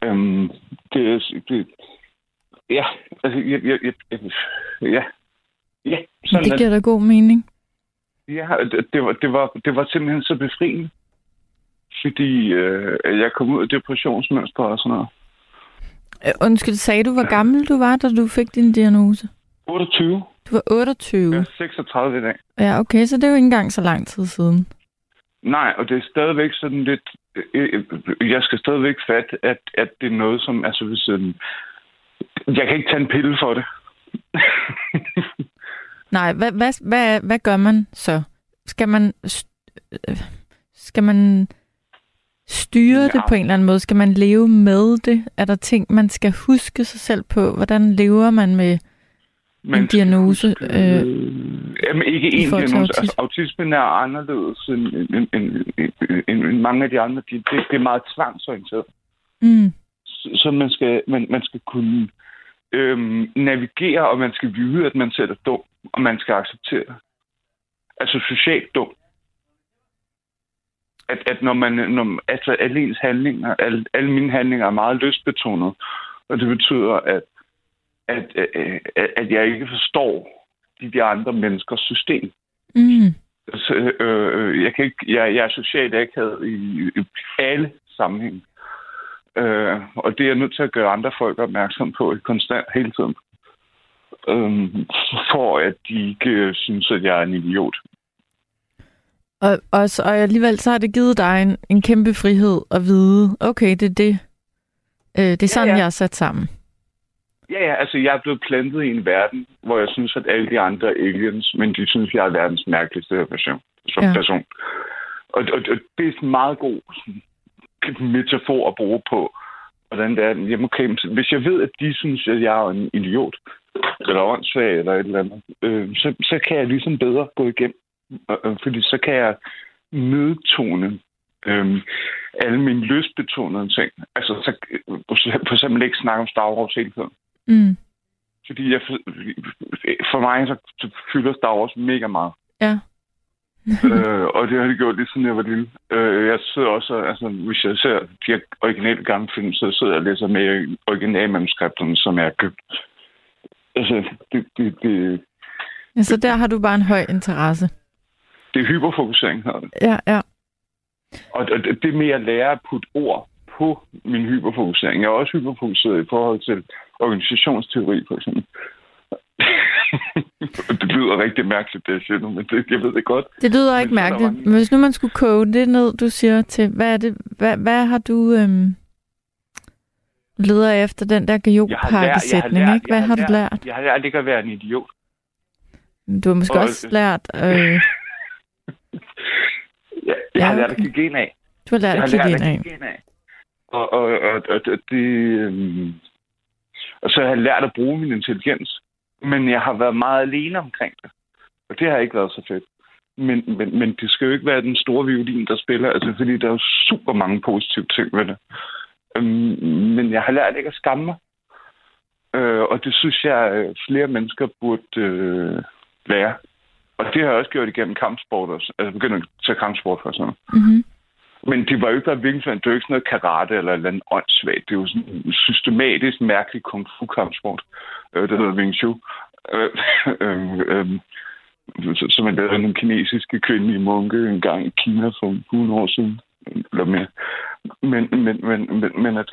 E: øhm, det, er- det, ja, altså, jeg, jeg, jeg, ja, ja, sådan
C: Det giver da god mening.
E: Ja, det, det, var, det, var, det var simpelthen så befriende. Fordi øh, jeg kom ud af depressionsmønster og sådan noget.
C: Øh, Undskyld, sagde du, hvor gammel du var, da du fik din diagnose?
E: 28.
C: Du var 28.
E: Jeg er 36 i dag.
C: Ja, okay, så det er jo ikke engang så lang tid siden.
E: Nej, og det er stadigvæk sådan lidt... øh, Jeg skal stadigvæk fatte, at, at det er noget, som... Altså, hvis, øh, jeg kan ikke tage en pille for det.
C: Nej, hvad, hvad, hvad, hvad gør man så? Skal man, øh, skal man styre ja. det på en eller anden måde? Skal man leve med det? Er der ting, man skal huske sig selv på? Hvordan lever man med en diagnose? Øh,
E: Øh, jamen, ikke en diagnose.
C: autisme?
E: Altså, autismen er anderledes end, end, end, end, end, mange af de andre. De, det, det er meget tvangsorienteret.
C: mm,
E: Så så man skal, man, man skal kunne øhm, navigere, og man skal vide, at man selv er dum, og man skal acceptere det. Altså socialt dum. At, at når man, når, altså alle ens handlinger, alle, alle mine handlinger er meget lystbetonet, og det betyder, at, at, at, at, jeg ikke forstår de, de andre menneskers system.
C: mm,
E: Så, øh, jeg, kan ikke, jeg, jeg er socialt akavet i, i alle sammenhæng. Øh, og det er jeg nødt til at gøre andre folk opmærksom på konstant hele tiden. Øh, for at de ikke øh, synes, at jeg er en idiot.
C: Og, og, så, og alligevel så har det givet dig en, en kæmpe frihed at vide, okay, det er det. Øh, det er sådan, ja,
E: ja.
C: jeg er sat sammen.
E: Ja, ja, altså jeg er blevet plantet i en verden, hvor jeg synes, at alle de andre er aliens, men de synes, jeg er verdens mærkeligste person. Som
C: Ja.
E: person. Og, og, og det er en meget god metafor at bruge på, hvordan det er. Jamen, okay, hvis jeg ved, at de synes, at jeg er en idiot, eller åndssvag, eller et eller andet, øh, så, så kan jeg ligesom bedre gå igennem. Fordi så kan jeg nedtone øh, alle mine lystbetonede ting. Altså, så, for eksempel ikke snakke om Star Wars hele tiden.
C: Mm,
E: Fordi jeg, for mig så fylder Star Wars mega meget.
C: Ja.
E: øh, og det har det gjort lige siden jeg var lille. Øh, jeg sidder også, altså hvis jeg ser de originale gamle film, så sidder jeg og læser med originalmanuskripterne, som jeg har købt. Altså, det, det, det,
C: Ja, så der har du bare en høj interesse.
E: Det er hyperfokusering, hedder det.
C: Ja, ja.
E: Og det det med at lære at putte ord på min hyperfokusering. Jeg er også hyperfokuseret i forhold til organisationsteori, for eksempel. det lyder rigtig mærkeligt, det jeg siger nu, men det, jeg ved det godt.
C: Det lyder
E: Men
C: ikke
E: der
C: mærkeligt.
E: var-
C: Men hvis nu man skulle koge det ned, du siger til, hvad er det, hvad, hvad har du øhm, leder efter den der gajopakkesætning, ikke? Hvad har, du lært?
E: Jeg har lært ikke at være en idiot.
C: Du har måske
E: Og-
C: også lært, øh,
E: Jeg, jeg
C: Ja,
E: har lært at kigge ind af.
C: du har lært
E: Jeg
C: at kigge ind af.
E: af. Og, og, og, og, og det... Øhm, og så har jeg lært at bruge min intelligens. Men jeg har været meget alene omkring det. Og det har ikke været så fedt. Men, men, men det skal jo ikke være den store violin, der spiller. Altså, fordi der er jo super mange positive ting ved det. Øhm, men jeg har lært ikke at skamme mig. Øh, og det synes jeg, øh, flere mennesker burde øh, lære. Og det har jeg også gjort igennem kampsport også. Altså begyndt at tage kampsport for sådan noget.
C: Mm-hmm.
E: Men det var jo ikke bare hvilken Det var ikke sådan noget karate eller et eller andet åndssvagt. Det er jo sådan en systematisk mærkelig kung fu kampsport. Øh, det hedder Wing Chun. Øh, øh, øh, så- som man lavede nogle kinesiske kvindelige munke en gang i Kina for 100 år siden. Eller mere. Men, men, men, men, men at,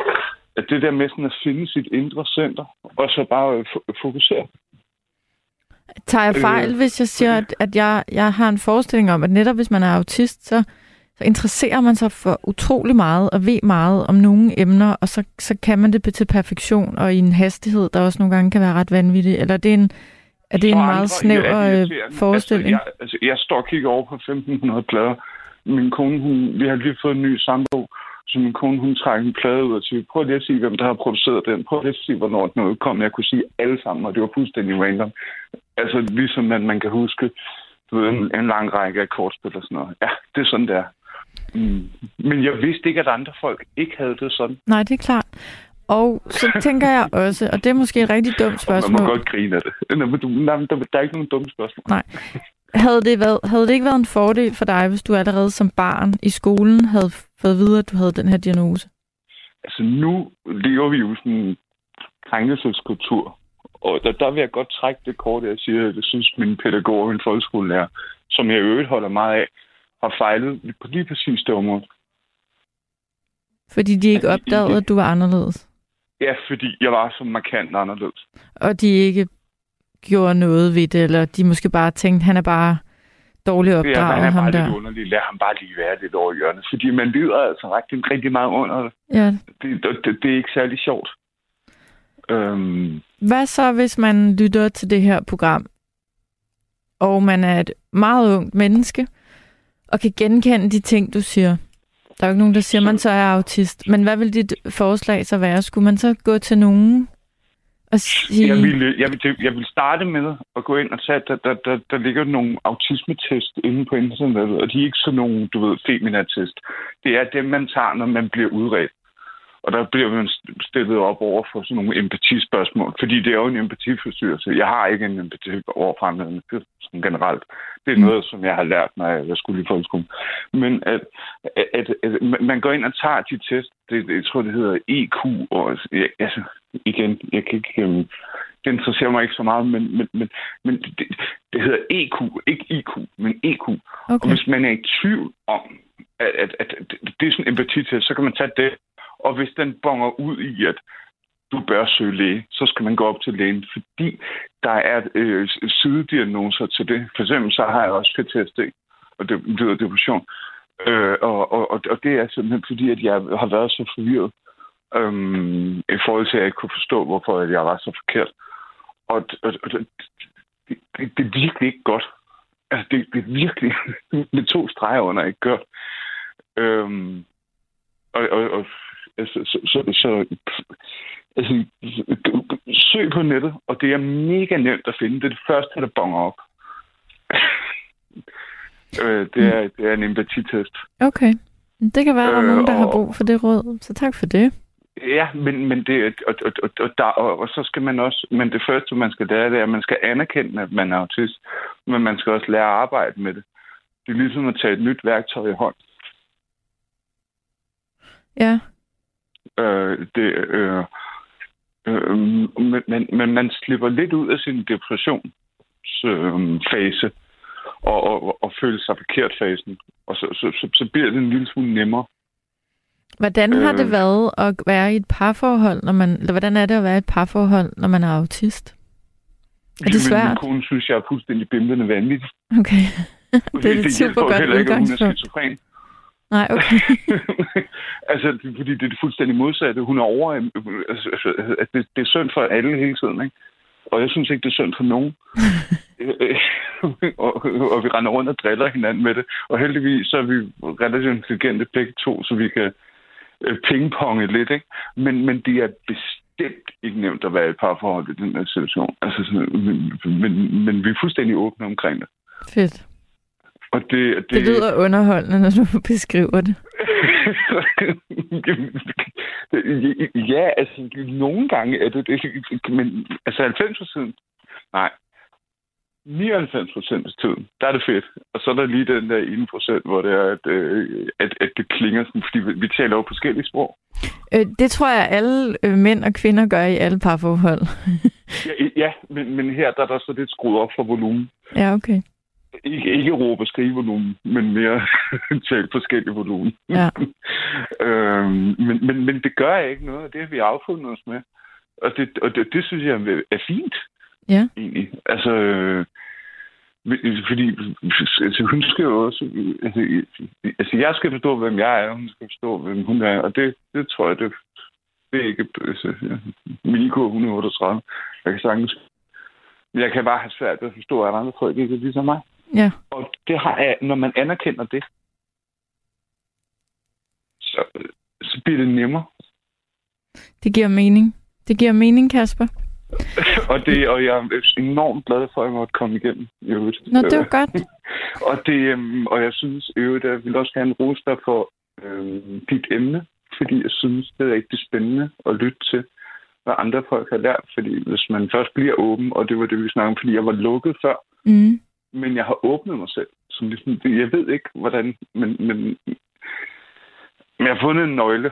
E: at det der med sådan at finde sit indre center, og så bare fo- fokusere.
C: Tager jeg fejl,
E: Øh,
C: hvis jeg siger, at, at jeg, jeg har en forestilling om, at netop hvis man er autist, så, så interesserer man sig for utrolig meget og ved meget om nogle emner, og så, så kan man det til perfektion og i en hastighed, der også nogle gange kan være ret vanvittig. Eller er det en, er det en meget
E: andre
C: snæver
E: er det
C: øh,
E: irriterende.
C: forestilling?
E: Altså, jeg, altså, jeg står og kigger over på 1500 plader. Min kone, hun, vi har lige fået en ny sambo, så min kone, hun trækker en plade ud og siger, prøv lige at sige, hvem der har produceret den. Prøv lige at sige, hvornår den udkom. Jeg kunne sige alle sammen, og det var fuldstændig random. Altså, ligesom at man kan huske du ved, en, en lang række af kortspil og sådan noget. Ja, det er sådan, det er. Mm. Men jeg vidste ikke, at andre folk ikke havde det sådan.
C: Nej, det er klart. Og så tænker jeg også, og det er måske et rigtig dumt
E: Og man
C: spørgsmål,
E: må godt grine af det. Nå, men du, nej, der, der er ikke nogen dumme spørgsmål.
C: Nej. Havde det, været, havde det ikke været en fordel for dig, hvis du allerede som barn i skolen havde fået at vide, at du havde den her diagnose?
E: altså nu lever vi jo sådan en krænkelseskultur. Og der, der vil jeg godt trække det kort, jeg siger, at jeg synes, min pædagog og min folkeskolelærer, som jeg i øvrigt holder meget af, har fejlet på lige præcis det område.
C: Fordi de ikke opdagede, at du var anderledes.
E: Ja, fordi jeg var så markant anderledes.
C: Og de ikke gjorde noget ved det, eller de måske bare tænkte, han er bare
E: er,
C: opdraget,
E: han er
C: ham
E: bare
C: der.
E: lidt underlig. Lad ham bare lige være lidt over hjørnet. Fordi man lider altså rigtig, rigtig meget under det.
C: Ja.
E: Det, det, det er ikke særlig sjovt. Øhm,
C: Hvad så, hvis man lytter til det her program, og man er et meget ungt menneske, og kan genkende de ting, du siger? Der er jo ikke nogen, der siger, at man så er autist. Men hvad vil dit forslag så være? Skulle man så gå til nogen at sige...
E: Jeg vil, jeg, vil, jeg vil starte med at gå ind og tage, at der, der, der, der ligger nogle autismetest inde på internettet, og de er ikke sådan nogle, du ved, feminatest. Det er dem, man tager, når man bliver udredt. Og der bliver man stillet op over for sådan nogle empatispørgsmål, fordi det er jo en empatiforstyrrelse. Jeg har ikke en empati over for andre mennesker, generelt. Det er
C: Mm.
E: noget, som jeg har lært, når jeg skulle i folkeskolen. Men at, at, at, at man går ind og tager de test, det, jeg tror, det hedder EQ, og altså, igen, jeg kan ikke... Um, det interesserer mig ikke så meget, men, men, men, men det, det hedder EQ, ikke IQ, men EQ. Og
C: Okay.
E: hvis man er i tvivl om, at, at, at det er sådan en empatitest, så kan man tage det. Og hvis den bonger ud i, at du bør søge læge, så skal man gå op til lægen, fordi der er øh, sidediagnoser til det. For eksempel så har jeg også PTSD, og det betyder depression. Øh, og, og, og, og det er simpelthen fordi, at jeg har været så forvirret øhm, i forhold til, at jeg ikke kunne forstå, hvorfor jeg var så forkert. Og, og, og det, det, det er virkelig ikke godt. Altså, det, det er virkelig med to streger under ikke godt. Øhm, og, og, og altså, så, så, så altså, søg på nettet, og det er mega nemt at finde. Det er det første, der bonger op. øh, det, er, det er en empatitest.
C: Okay. Det kan være, at der er
E: Øh,
C: nogen, der har
E: og-
C: brug for det råd. Så tak for det.
E: Ja, men, men det, og, og, og, og, der, og, og så skal man også, men det første, man skal lære, det er, at man skal anerkende, at man er autist, men man skal også lære at arbejde med det. Det er ligesom at tage et nyt værktøj i hånd.
C: Ja.
E: Øh, det, øh, øh, men, men, men man slipper lidt ud af sin depressionsfase øh, og, og, og føle sig forkert fasen. Og så, så, så, så bliver det en lille smule nemmere.
C: Hvordan har det
E: Øh.
C: været at være i et parforhold, når man, eller hvordan er det at være i et parforhold, når man er autist? Er det svært?
E: Min kone synes, jeg er fuldstændig bimlende vanvittig.
C: Okay. Det er et super godt
E: heller ikke, hun er
C: udgangspunkt.
E: skizofren.
C: Nej, okay.
E: altså, fordi det er det fuldstændig modsatte. Hun er over... Altså, altså, at det, det er synd for alle hele tiden, ikke? Og jeg synes ikke, det er synd for nogen. og, og vi render rundt og driller hinanden med det. Og heldigvis så er vi relativt intelligente begge to, så vi kan øh, pingponge lidt, ikke? Men, men det er bestemt ikke nemt at være i parforhold i den her situation. Altså, sådan, men, men, men vi er fuldstændig åbne omkring det.
C: Fedt.
E: Og det, det,
C: Det lyder underholdende, når du beskriver det.
E: ja, altså nogle gange er det det, men altså 90 procent, nej, 99 procent af tiden, der er det fedt. Og så er der lige den der 1 procent, hvor det er, at, øh, at, at det klinger sådan, fordi vi, vi taler jo forskellige sprog.
C: Øh, det tror jeg, alle øh, mænd og kvinder gør i alle parforhold.
E: Ja, ja men, men her der er der så lidt skruet op for volumen.
C: ja, okay.
E: Ikke, ikke råbe og skrive volumen, men mere tale forskellige volumen.
C: Ja.
E: øhm, men, men, men det gør ikke noget, og det har vi affundet os med. Og det, og det, det synes jeg er fint,
C: Ja.
E: egentlig. Altså, øh, fordi altså, hun skal jo også... Altså, altså, jeg skal forstå, hvem jeg er, og hun skal forstå, hvem hun er, og det, det tror jeg, det, det er ikke... Altså, ja. Er 138. Jeg kan sagtens... Jeg kan bare have svært ved at forstå, at andre folk ikke er ligesom mig.
C: Ja.
E: Og det har jeg, når man anerkender det, så, så bliver det nemmere.
C: Det giver mening. Det giver mening, Kasper.
E: og, det, og jeg er enormt glad for, at jeg måtte komme igennem. I øvrigt.
C: Nå, det var godt.
E: og, det, øhm, og jeg synes i øvrigt, at jeg vil også gerne rose dig for øhm, dit emne, fordi jeg synes, det er rigtig spændende at lytte til, hvad andre folk har lært. Fordi hvis man først bliver åben, og det var det, vi snakkede om, fordi jeg var lukket før,
C: Mm.
E: Men jeg har åbnet mig selv. Så ligesom, jeg ved ikke, hvordan, men, men, men jeg har fundet en nøgle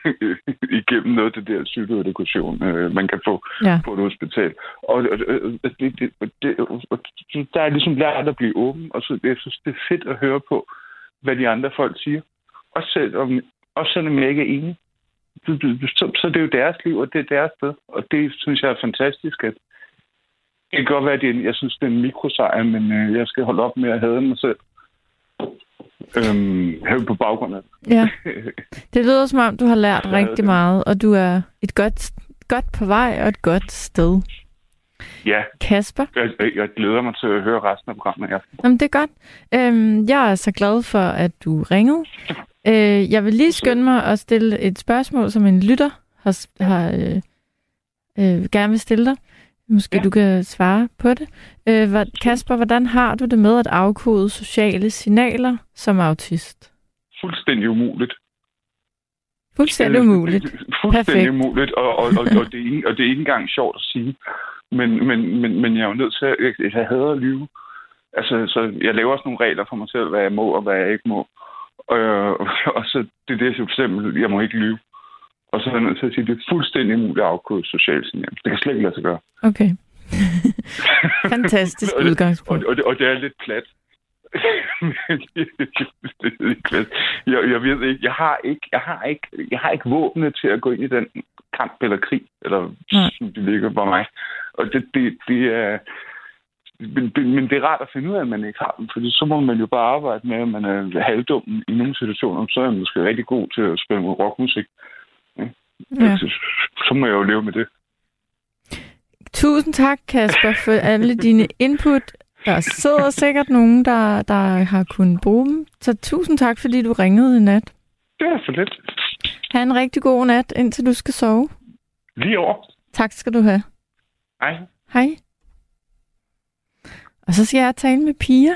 E: igennem noget af det der psykoedukation, øh, man kan få
C: Ja.
E: på et hospital. Og, og, og det, det, det, og der er ligesom lært at blive åben, og så jeg synes, det er fedt at høre på, hvad de andre folk siger. Også, selvom, også selvom jeg ikke er enig. Så, så, så det er jo deres liv, og det er deres sted. Og det synes jeg er fantastisk, at det kan godt være, at det en- jeg synes, det er en mikrosejr, men øh, jeg skal holde op med at have mig selv. Øhm, have på baggrund af det.
C: Ja. Det lyder som om, du har lært
E: Ja,
C: rigtig
E: det-
C: meget, og du er et godt, godt på vej og et godt sted.
E: Ja,
C: Kasper?
E: jeg, jeg- glæder mig til at høre resten af programmet i aften.
C: Jamen, det er godt. Øhm, jeg er så glad for, at du ringede. Øh, jeg vil lige skynde mig at stille et spørgsmål, som en lytter har, har øh, øh, gerne vil stille dig. Måske ja. Du kan svare på det. Øh, Kasper, hvordan har du det med at afkode sociale signaler som autist?
E: Fuldstændig umuligt.
C: Fuldstændig umuligt.
E: Fuldstændig
C: Perfekt.
E: umuligt, og, og, og, og, det er og det er ikke engang sjovt at sige. Men, men, men, men jeg er jo nødt til at... Jeg, jeg hader at lyve. Altså, så jeg laver også nogle regler for mig selv, hvad jeg må og hvad jeg ikke må. Og, og så det er det, for eksempel, jeg må ikke lyve. Og så er jeg nødt til at sige, at det er fuldstændig umuligt at afkode socialt signal. Det kan slet ikke lade sig gøre.
C: Okay. Fantastisk
E: Og det-
C: udgangspunkt.
E: Og, og, det, og det er lidt plat. Jeg, jeg ved ikke, jeg har ikke, jeg har ikke, jeg har ikke våbne til at gå ind i den kamp eller krig, eller
C: Nej.
E: som det ligger på mig. Og det, det, det er, men, men det er rart at finde ud af, at man ikke har dem, fordi så må man jo bare arbejde med, at man er halvdum i nogle situationer, så er man måske rigtig god til at spille rockmusik.
C: Ja.
E: Så, så må jeg jo leve med det.
C: Tusind tak, Kasper, for alle dine input. Der sidder sikkert nogen, der, der har kunnet bruge dem. Så tusind tak, fordi du ringede i nat.
E: Det er så lidt.
C: Ha' en rigtig god nat, indtil du skal sove.
E: Lige over.
C: Tak skal du have.
E: Hej.
C: Hej. Og så skal jeg tale med Pia.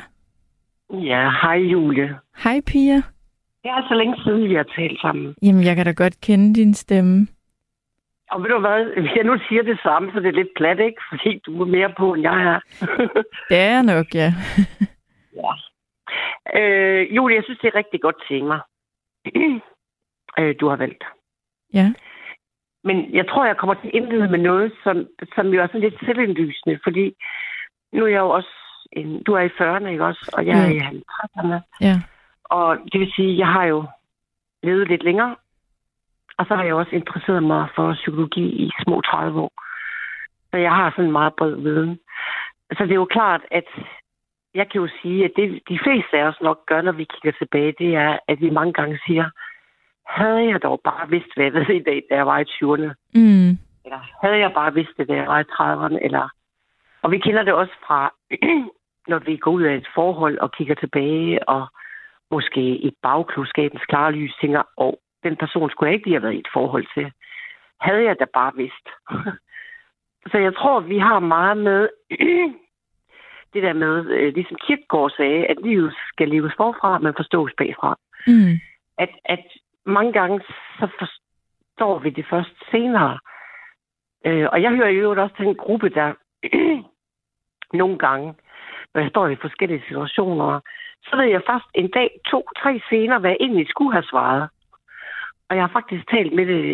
F: Ja, hej Julie.
C: Hej Pia.
F: Det er altså længe siden, vi har talt sammen.
C: Jamen, jeg kan da godt kende din stemme.
F: Og ved du hvad, hvis jeg nu siger det samme, så det er lidt plat, ikke? Fordi du er mere på, end jeg er.
C: Det er jeg nok, ja.
F: ja. Øh, Julie, jeg synes, det er rigtig godt tema, øh, du har valgt.
C: Ja.
F: Men jeg tror, jeg kommer til at indlede med noget, som, som jo er sådan lidt selvindlysende, fordi nu er jeg jo også en, du er i 40'erne, ikke også? Og jeg er i 50'erne.
C: Ja.
F: Og det vil sige, jeg har jo levet lidt længere, og så har jeg også interesseret mig for psykologi i små 30 år. Så jeg har sådan en meget bred viden. Så det er jo klart, at jeg kan jo sige, at det de fleste af os nok gør, når vi kigger tilbage, det er, at vi mange gange siger, havde jeg dog bare vidst, hvad jeg ved i dag, da jeg var i 20'erne,
C: Mm.
F: eller havde jeg bare vidst det, da jeg var i 30'erne, eller... Og vi kender det også fra, når vi går ud af et forhold og kigger tilbage, og måske i bagklodskabens klare lys tænker, oh, den person skulle jeg ikke lige have været i et forhold til. Havde jeg da bare vidst. Så jeg tror, vi har meget med det der med, øh, ligesom Kierkegaard sagde, at livet skal leves forfra, men forstås bagfra
C: Mm.
F: at, at mange gange så forstår vi det først senere. Øh, og jeg hører jo også til en gruppe, der nogle gange, når jeg står i forskellige situationer, så ved jeg først en dag, to, tre senere, hvad jeg egentlig skulle have svaret. Og jeg har faktisk talt med det,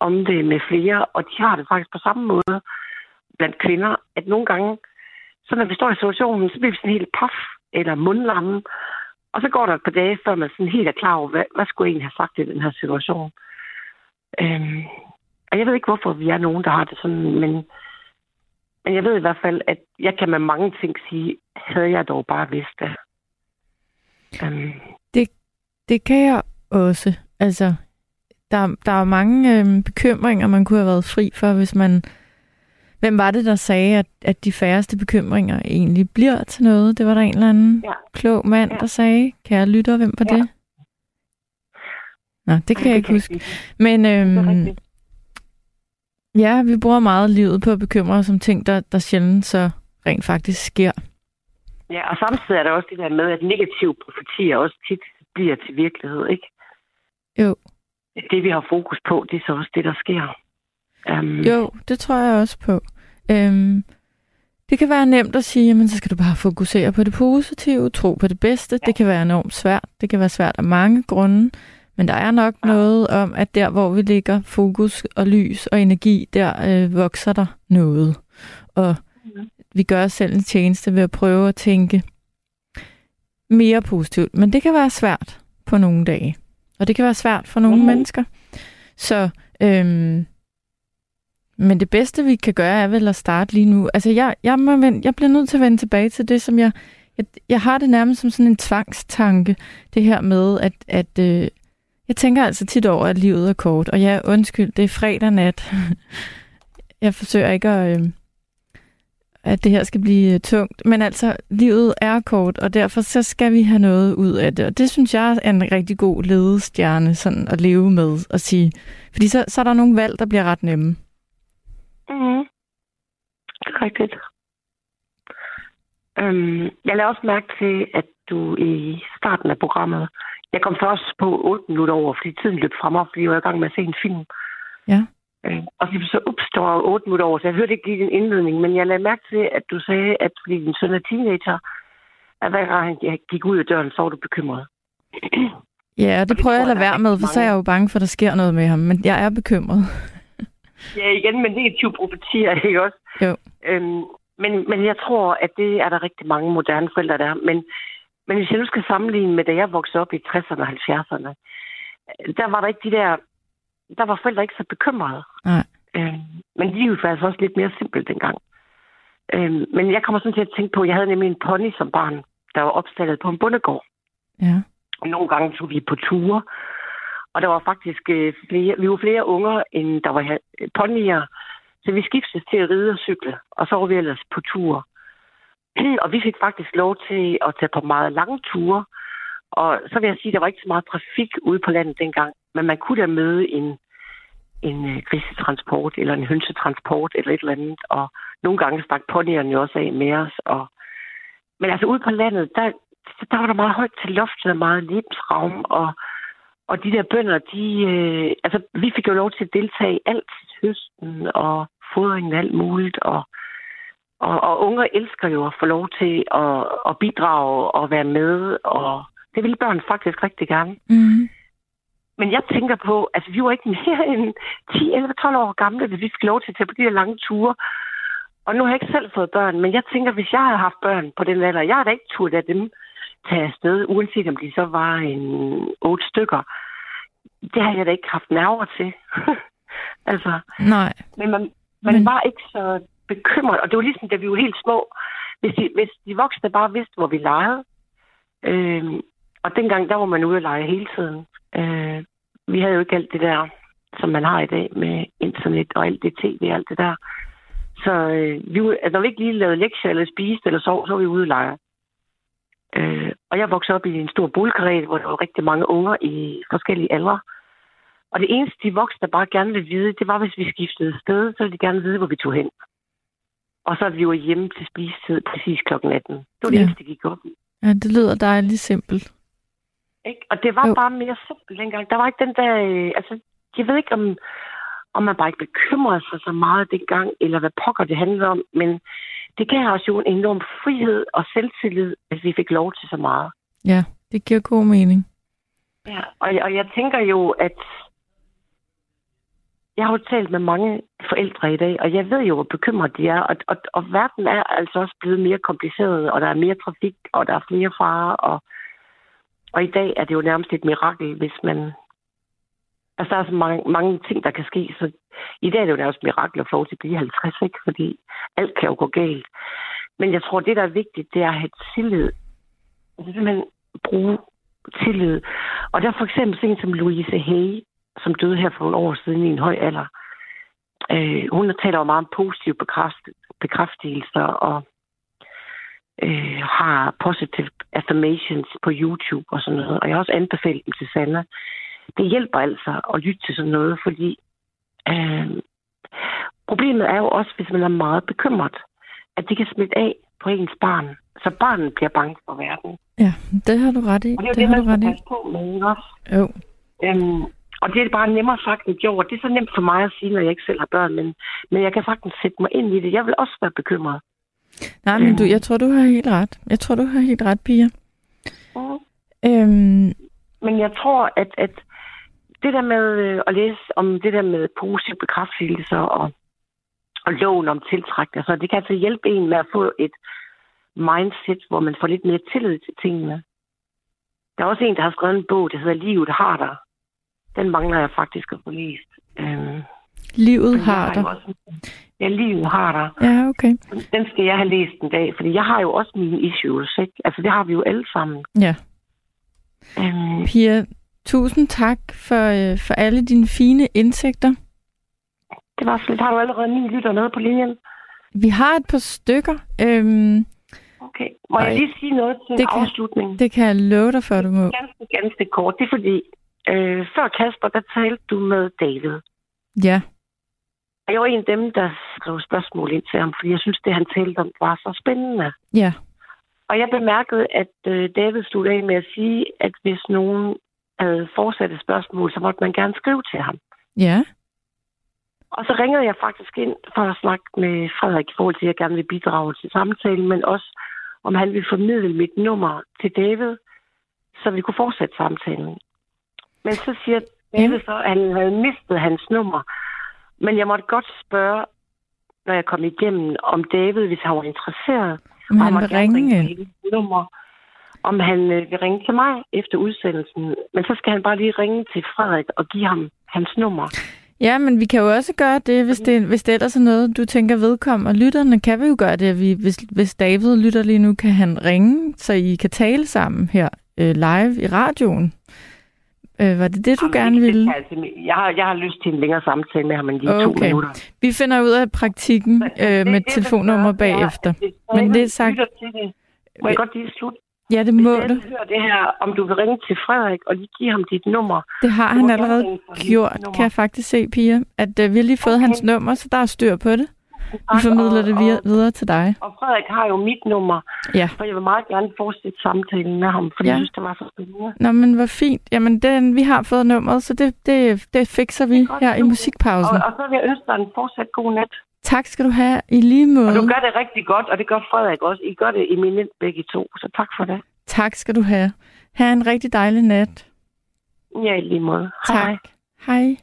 F: om det med flere, og de har det faktisk på samme måde blandt kvinder, at nogle gange, så når vi står i situationen, så bliver vi sådan helt paf eller mundlamme, og så går der et par dage, før man sådan helt er klar over, hvad, hvad skulle jeg egentlig have sagt i den her situation. Øhm, og jeg ved ikke, hvorfor vi er nogen, der har det sådan, men, men jeg ved i hvert fald, at jeg kan med mange ting sige, havde jeg dog bare vidst det. Øhm,
C: Det kan jeg også. Altså, der, der er mange øhm, bekymringer, man kunne have været fri for, hvis man... Hvem var det, der sagde, at, at de færreste bekymringer egentlig bliver til noget? Det var der en eller anden
F: Ja.
C: klog mand,
F: Ja.
C: der sagde. Kære lytter, hvem var
F: Ja.
C: det? Nå, det kan jeg ikke huske.
F: sige.
C: Men
F: Det
C: øhm. Ja, vi bruger meget livet på at bekymre os om ting, der, der sjældent så rent faktisk sker.
F: Ja, og samtidig er der også det der med, at negative profetier også tit bliver til virkelighed, ikke?
C: Jo.
F: Det, vi har fokus på, det er så også det, der sker. Um,
C: Jo, det tror jeg også på. Øhm, det kan være nemt at sige, men så skal du bare fokusere på det positive, tro på det bedste. Ja. Det kan være enormt svært. Det kan være svært af mange grunde. Men der er nok ja. noget om, at der, hvor vi ligger fokus og lys og energi, der øh, vokser der noget. Og
F: Mhm.
C: vi gør os selv en tjeneste ved at prøve at tænke mere positivt. Men det kan være svært på nogle dage. Og det kan være svært for nogle
F: Mhm.
C: mennesker. Så øhm, men det bedste, vi kan gøre, er vel at starte lige nu. Altså, jeg, jeg, må, vende- jeg bliver nødt til at vende tilbage til det, som jeg... Jeg, jeg har det nærmest som sådan en tvangstanke, det her med, at, at øh, jeg tænker altså tit over, at livet er kort. Og ja, undskyld, det er fredag nat. jeg forsøger ikke at... Øh, at det her skal blive øh, tungt. Men altså, livet er kort, og derfor så skal vi have noget ud af det. Og det synes jeg er en rigtig god ledestjerne sådan at leve med og sige. Fordi så, så er der nogle valg, der bliver ret nemme.
F: Mm. Rigtigt. Øhm, jeg lavede også mærke til, at du i starten af programmet, jeg kom først på 8 minutter over, fordi tiden løb frem, fordi jeg var i gang med at se en film.
C: Ja.
F: Øh, og så opstår 8 minutter over, så jeg hørte ikke lige din indledning, men jeg lagde mærke til, at du sagde, at fordi din søn er teenager, at hver gang han gik ud af døren, så var du bekymret.
C: Ja, det
F: det
C: prøver jeg at lade være med, for så er jeg jo bange for, at der sker noget med ham. Men jeg er bekymret.
F: Ja, igen med negative profetier, ikke også?
C: Jo.
F: Øhm, men, men jeg tror, at det er der rigtig mange moderne forældre, der er. Men, men hvis jeg nu skal sammenligne med, da jeg voksede op i 60'erne og 70'erne, øh, der var der ikke de der... Der var forældre ikke så bekymrede.
C: Nej.
F: Øhm, men livet var altså også lidt mere simpelt dengang. Øhm, men jeg kommer sådan til at tænke på, at jeg havde nemlig en pony som barn, der var opstallet på en bondegård.
C: Ja.
F: Og nogle gange tog vi på ture. Og der var faktisk øh, flere, vi var flere unger, end der var øh, ponyer. Så vi skiftes til at ride og cykle, og så var vi ellers på tur. og vi fik faktisk lov til at tage på meget lange ture. Og så vil jeg sige, at der var ikke så meget trafik ude på landet dengang. Men man kunne da møde en, en øh, grisetransport, eller en hønsetransport, eller et eller andet. Og nogle gange stak ponyerne jo også af med os. Og... Men altså ude på landet, der, der var der meget højt til loftet, og meget livsraum, og Og de der bønder, de, øh, altså, vi fik jo lov til at deltage i alt høsten og fodringen og alt muligt. Og, og, og unger elsker jo at få lov til at, at bidrage og være med. Og det vil børn faktisk rigtig gerne.
C: Mm.
F: Men jeg tænker på, altså vi var ikke mere end 10, 11, 12 år gamle, hvis vi fik lov til at tage på de her lange ture. Og nu har jeg ikke selv fået børn, men jeg tænker, hvis jeg havde haft børn på den alder, jeg havde ikke turde af dem tage afsted, uanset om de så var en otte stykker. Det har jeg da ikke haft nerver til. altså,
C: Nej.
F: men man, man
C: Men-
F: var ikke så bekymret, og det var ligesom, da vi var helt små. Hvis de, hvis de voksne bare vidste, hvor vi legede, øh, og dengang, der var man ude at lege hele tiden. Øh, vi havde jo ikke alt det der, som man har i dag med internet og alt det tv og alt det der. Så øh, vi, altså, når vi ikke lige lavede lektier eller spiste eller sov, så var vi ude at lege. Øh, og jeg voksede op i en stor boligkarret, hvor der var rigtig mange unger i forskellige aldre. Og det eneste, de voksne bare gerne ville vide, det var, hvis vi skiftede sted, så ville de gerne vide, hvor vi tog hen. Og så vi var hjemme til spisetid præcis kl. 18. Det var det
C: Ja.
F: eneste, de gik op i.
C: Ja, det lyder dejligt simpelt.
F: Ikke? Og det var
C: Jo.
F: jo. bare mere simpelt dengang. Der var ikke den der... Øh, altså, jeg ved ikke, om, om man bare ikke bekymrede sig så meget dengang, eller hvad pokker det handlede om, men det gav os jo en enorm frihed og selvtillid, at vi fik lov til så meget.
C: Ja, det giver god mening.
F: Ja, og, og jeg tænker jo, at jeg har jo talt med mange forældre i dag, og jeg ved jo, hvor bekymret de er. Og, og, og verden er altså også blevet mere kompliceret, og der er mere trafik, og der er flere farer. Og, og i dag er det jo nærmest et mirakel, hvis man... Altså, der er så mange, mange ting, der kan ske. Så i dag er det jo nærmest et mirakel at få til at blive 50, ikke? Fordi alt kan jo gå galt. Men jeg tror, det, der er vigtigt, det er at have tillid. Altså simpelthen bruge tillid. Og der er for eksempel sådan en som Louise Hay, som døde her for nogle år siden i en høj alder. Øh, hun taler jo meget om positive bekræft, bekræftelser og øh, har positive affirmations på YouTube og sådan noget. Og jeg har også anbefalet dem til Sanna. Det hjælper altså at lytte til sådan noget, fordi øh, problemet er jo også, hvis man er meget bekymret, at det kan smitte af på ens barn. Så barnet bliver bange for verden.
C: Ja, det har du ret i.
F: Og det er jo
C: Det
F: det,
C: har du
F: man
C: ret
F: skal
C: i.
F: passe på med, ikke også?
C: Jo.
F: Øhm, og det er bare nemmere sagt end gjort. Det er så nemt for mig at sige, når jeg ikke selv har børn, men, men jeg kan sagtens sætte mig ind i det. Jeg vil også være bekymret.
C: Nej, men du, jeg tror, du har helt ret. Jeg tror, du har helt ret, Pia.
F: Mm.
C: Øhm,
F: Men jeg tror, at, at det der med øh, at læse om det der med positive bekræftelser og, og loven om tiltrækning, så det kan altså hjælpe en med at få et mindset, hvor man får lidt mere tillid til tingene. Der er også en, der har skrevet en bog, der hedder Livet har dig. Den mangler jeg faktisk at få læst. Øhm,
C: livet har dig.
F: Også, ja, Livet har dig.
C: Ja, okay.
F: Den skal jeg have læst en dag, fordi jeg har jo også mine issues, ikke? Altså, det har vi jo alle sammen.
C: Ja.
F: Øhm,
C: Pia, tusind tak for, øh, for alle dine fine indsigter.
F: det var slet. Har du allerede ni lytter med på linjen?
C: Vi har et par stykker. Øhm,
F: Okay. Må
C: Ej.
F: jeg lige sige noget til
C: Det
F: det
C: kan-
F: afslutning?
C: det kan jeg love dig for, du må.
F: Ganske, ganske kort. Det er fordi, øh, før Kasper, der talte du med David.
C: Ja,
F: Og jeg var en af dem, der skrev spørgsmål ind til ham, fordi jeg synes, det han talte om var så spændende.
C: ja.
F: Og jeg bemærkede, at øh, David sluttede af med at sige, at hvis nogen havde fortsatte spørgsmål, så måtte man gerne skrive til ham.
C: Ja,
F: Og så ringede jeg faktisk ind for at snakke med Frederik i forhold til, at jeg gerne vil bidrage til samtalen, men også om han ville formidle mit nummer til David, så vi kunne fortsætte samtalen. Men så siger David så, at han havde mistet hans nummer. Men jeg måtte godt spørge, når jeg kom igennem, om David, hvis han var interesseret,
C: om
F: og
C: han vil
F: gerne
C: ringe
F: hendes nummer, om han øh, vil ringe til mig efter udsendelsen. Men så skal han bare lige ringe til Frederik og give ham hans nummer.
C: Ja, men vi kan jo også gøre det, hvis det, hvis det ellers er noget, du tænker vedkommer. Og lytterne kan vi jo gøre det, at vi, hvis, hvis David lytter lige nu, kan han ringe, så I kan tale sammen her øh, live i radioen. Øh, var det det, du
F: Jamen,
C: gerne
F: det- det
C: ville?
F: kan jeg har, jeg har lyst til en længere samtale med ham end lige to
C: Okay.
F: minutter.
C: Vi finder ud af praktikken øh,
F: det-
C: med
F: det,
C: telefonnummer
F: det er,
C: bagefter.
F: hvis
C: Men det er sagt-
F: det, Må jeg godt lige slutte?
C: Ja, det
F: Hvis
C: må
F: David
C: du.
F: hører det her, om du vil ringe til Frederik og lige give ham dit nummer.
C: Det har han allerede gjort, kan jeg faktisk se, Pia. At øh, vi har lige fået
F: Okay.
C: hans nummer, så der er styr på det. Vi formidler det videre, videre til dig.
F: Og Frederik har jo mit nummer,
C: Ja.
F: for jeg vil meget gerne fortsætte samtalen med ham, fordi
C: Ja.
F: jeg synes, det var så spændende.
C: Nå, men hvor fint. Jamen, den, vi har fået nummeret, så det, det, det fikser vi
F: godt,
C: her i musikpausen.
F: Og, og så vil jeg ønske dig en fortsat god nat.
C: Tak skal du have i lige
F: Og
C: måde.
F: du gør det rigtig godt, og det gør Frederik også. I gør det eminent begge to, så tak for det.
C: Tak skal du have. Ha' en rigtig dejlig nat.
F: Ja, i lige måde.
C: Tak.
F: hej.
C: Hej.